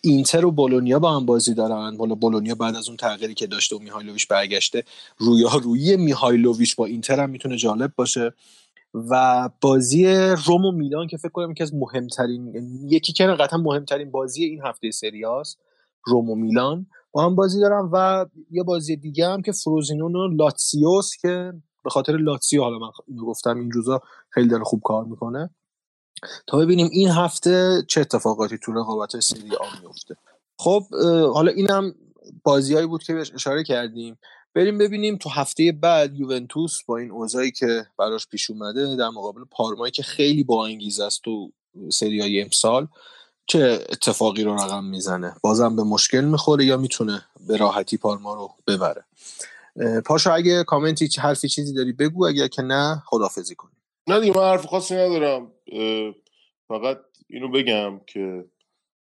اینتر و بولونیا با هم بازی دارن. بالا بولونیا بعد از اون تغییری که داشته و میهایلوویچ برگشته رویارویی میهایلوویچ با اینتر هم می‌تونه جالب باشه. و بازی روم و میلان که فکر کنم یکی از مهمترین یعنی یکی که قطعا مهمترین بازی این هفته سری هاست روم و میلان. با هم بازی دارم و یه بازی دیگه هم که فروزینون و لاتسیوس که به خاطر لاتسیو حالا من اینو گفتم این روزا خیلی داره خوب کار می‌کنه. تا ببینیم این هفته چه اتفاقاتی تو رقابت سری آ میفته خب حالا اینم بازیایی بود که بهش اشاره کردیم. بریم ببینیم تو هفته بعد یوونتوس با این اوضاعی که براش پیش اومده در مقابل پارمایی که خیلی با انگیزه است تو سری های امسال چه اتفاقی رو رقم می‌زنه؟ بازم به مشکل می‌خوره یا می‌تونه به راحتی پارما رو ببره؟ اه، پاشا اگه کامنتی حرفی چیزی داری بگو اگر که نه خدافزی کن نه دیگه من حرف خاصی ندارم. فقط اینو بگم که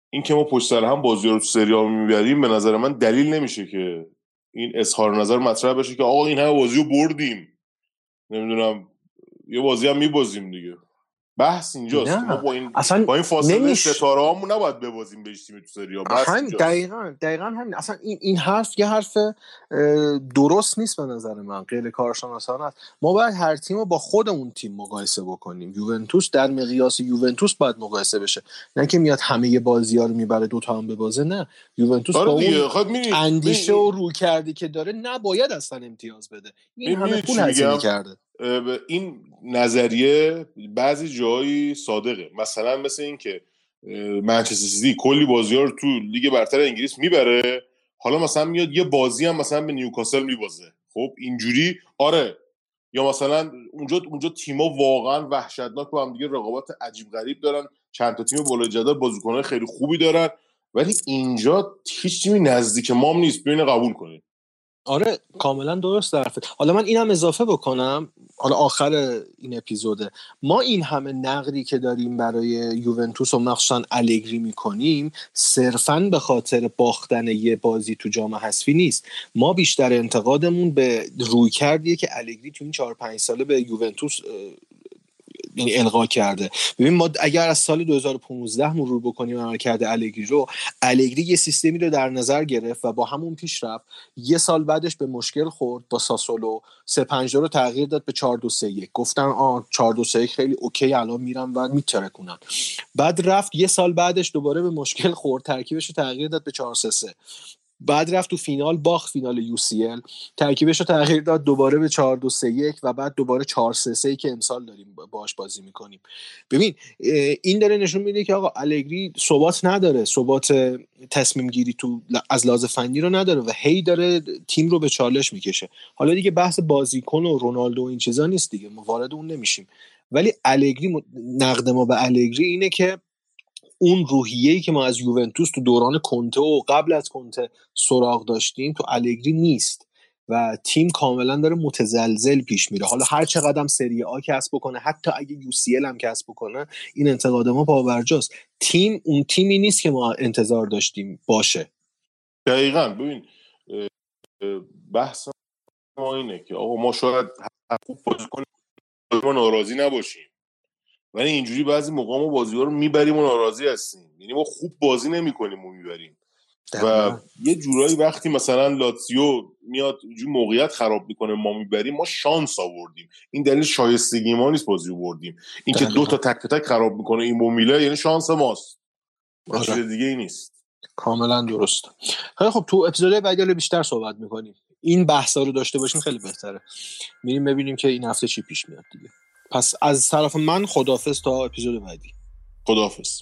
این که ما پشت سر هم بازی رو تو سریال می‌بریم به نظر من دلیل نمیشه که این اظهار نظر مطرح بشه که آقا این همه بازی رو بردیم. نمی‌دونم یه بازی هم میبازیم دیگه. بحث اینجاست. نه. ما با این اصلا با این فاصله نمیش- ستاره هامون نباید ببازیم بهش تیم تو بحث همین دقیقا دقیقا همین. اصلا این, این حرف یه حرف درست نیست به نظر من. غیر کارشناسانه است ما باید هر تیم رو با خود اون تیم مقایسه بکنیم. یوونتوس در مقیاس یوونتوس باید مقایسه بشه. نه که میاد همه بازی ها رو می‌بره دوتا هم ببازه نه. یوونتوس آره با. اون خب اندیشه و روی کردی که داره نباید اصلا امتیاز بده. این همه پول هزینه؟ کرده. به این نظریه بعضی جایی صادقه. مثلا مثل این که منچستر سیتی کلی بازی ها رو تو لیگ برتر انگلیس می‌بره حالا مثلا میاد یه بازی هم مثلا به نیوکاسل میبازه. خب اینجوری؟ آره. یا مثلا اونجا اونجا تیما واقعا وحشتناک با هم دیگه رقابت عجیب غریب دارن. چند تا تیم بالای جدول بازیکن‌های خیلی خوبی دارن. ولی اینجا هیچ تیمی نزدیک ما هم نیست. بیاین قبول کنید. آره کاملا درست حرفت. حالا من اینم اضافه بکنم. حالا آخر این اپیزوده. ما این همه نقدی که داریم برای یوونتوس و مخصوصا الگری می‌کنیم صرفا به خاطر باختن یه بازی تو جام حذفی نیست. ما بیشتر انتقادمون به روی کردیه که الگری تو این چهار پنج ساله به یوونتوس القا کرده. ببین ما اگر از سال 2015 مرور بکنیم عملکرد الگری رو الگری یه سیستمی رو در نظر گرفت و با همون پیش رفت. یه سال بعدش به مشکل خورد با ساسولو سه پنج رو تغییر داد به 4 2 3 1 گفتن آ 4 2 3 1 خیلی OK الان میرم و میترکونن. بعد رفت یه سال بعدش دوباره به مشکل خورد ترکیبش رو تغییر داد به 4 3 3 بعد رفت تو فینال باخت فینال UCL. ترکیبش رو تغییر داد دوباره به 4 2 3 1 و بعد دوباره 4 3 3 که امسال داریم باش بازی می‌کنیم. ببین این داره نشون میده که آقا الگری ثبات نداره. ثبات تصمیم گیری تو از لحاظ فنی رو نداره و هی داره تیم رو به چالش می‌کشه. حالا دیگه بحث بازیکن و رونالدو و این چیزا نیست دیگه. ما وارد اون نمیشیم. ولی الگری نقد ما به الگری اینه که اون روحیه‌ای که ما از یوونتوس تو دوران کنته و قبل از کنته سراغ داشتیم تو الگری نیست و تیم کاملا داره متزلزل پیش میره. حالا هر چقدر سری آ کسب بکنه حتی اگه یو سی هم کسب بکنه این انتقاد ما پاورجاست تیم اون تیمی نیست که ما انتظار داشتیم باشه. دقیقا. ببین بحث ما اینه که آقا ما شاید هر خوب بازی کنیم ما ناراضی نباشیم. ولی اینجوری بعضی موقع ما بازی ها رو می‌بریم و ناراضی هستیم. یعنی ما خوب بازی نمی‌کنیم و می‌بریم. و یه جورایی وقتی مثلا لاتزیو میاد اینجوری موقعیت خراب می‌کنه ما می‌بریم ما شانس آوردیم. این دلیل شایستگی ما نیست بازی رو بردیم. این که دو تا تک تک خراب می‌کنه این مومیله یعنی شانس ماست. آره. چیز دیگه ای نیست. کاملا درست. خیلی خب تو اپیزود بعدی بیشتر صحبت می‌کنیم. این بحثا رو داشته باشیم خیلی بهتره. میریم ببینیم که این هفته چی پیش میاد دیگه. پس از طرف من خدافظ تا اپیزود بعدی. خداحافظ.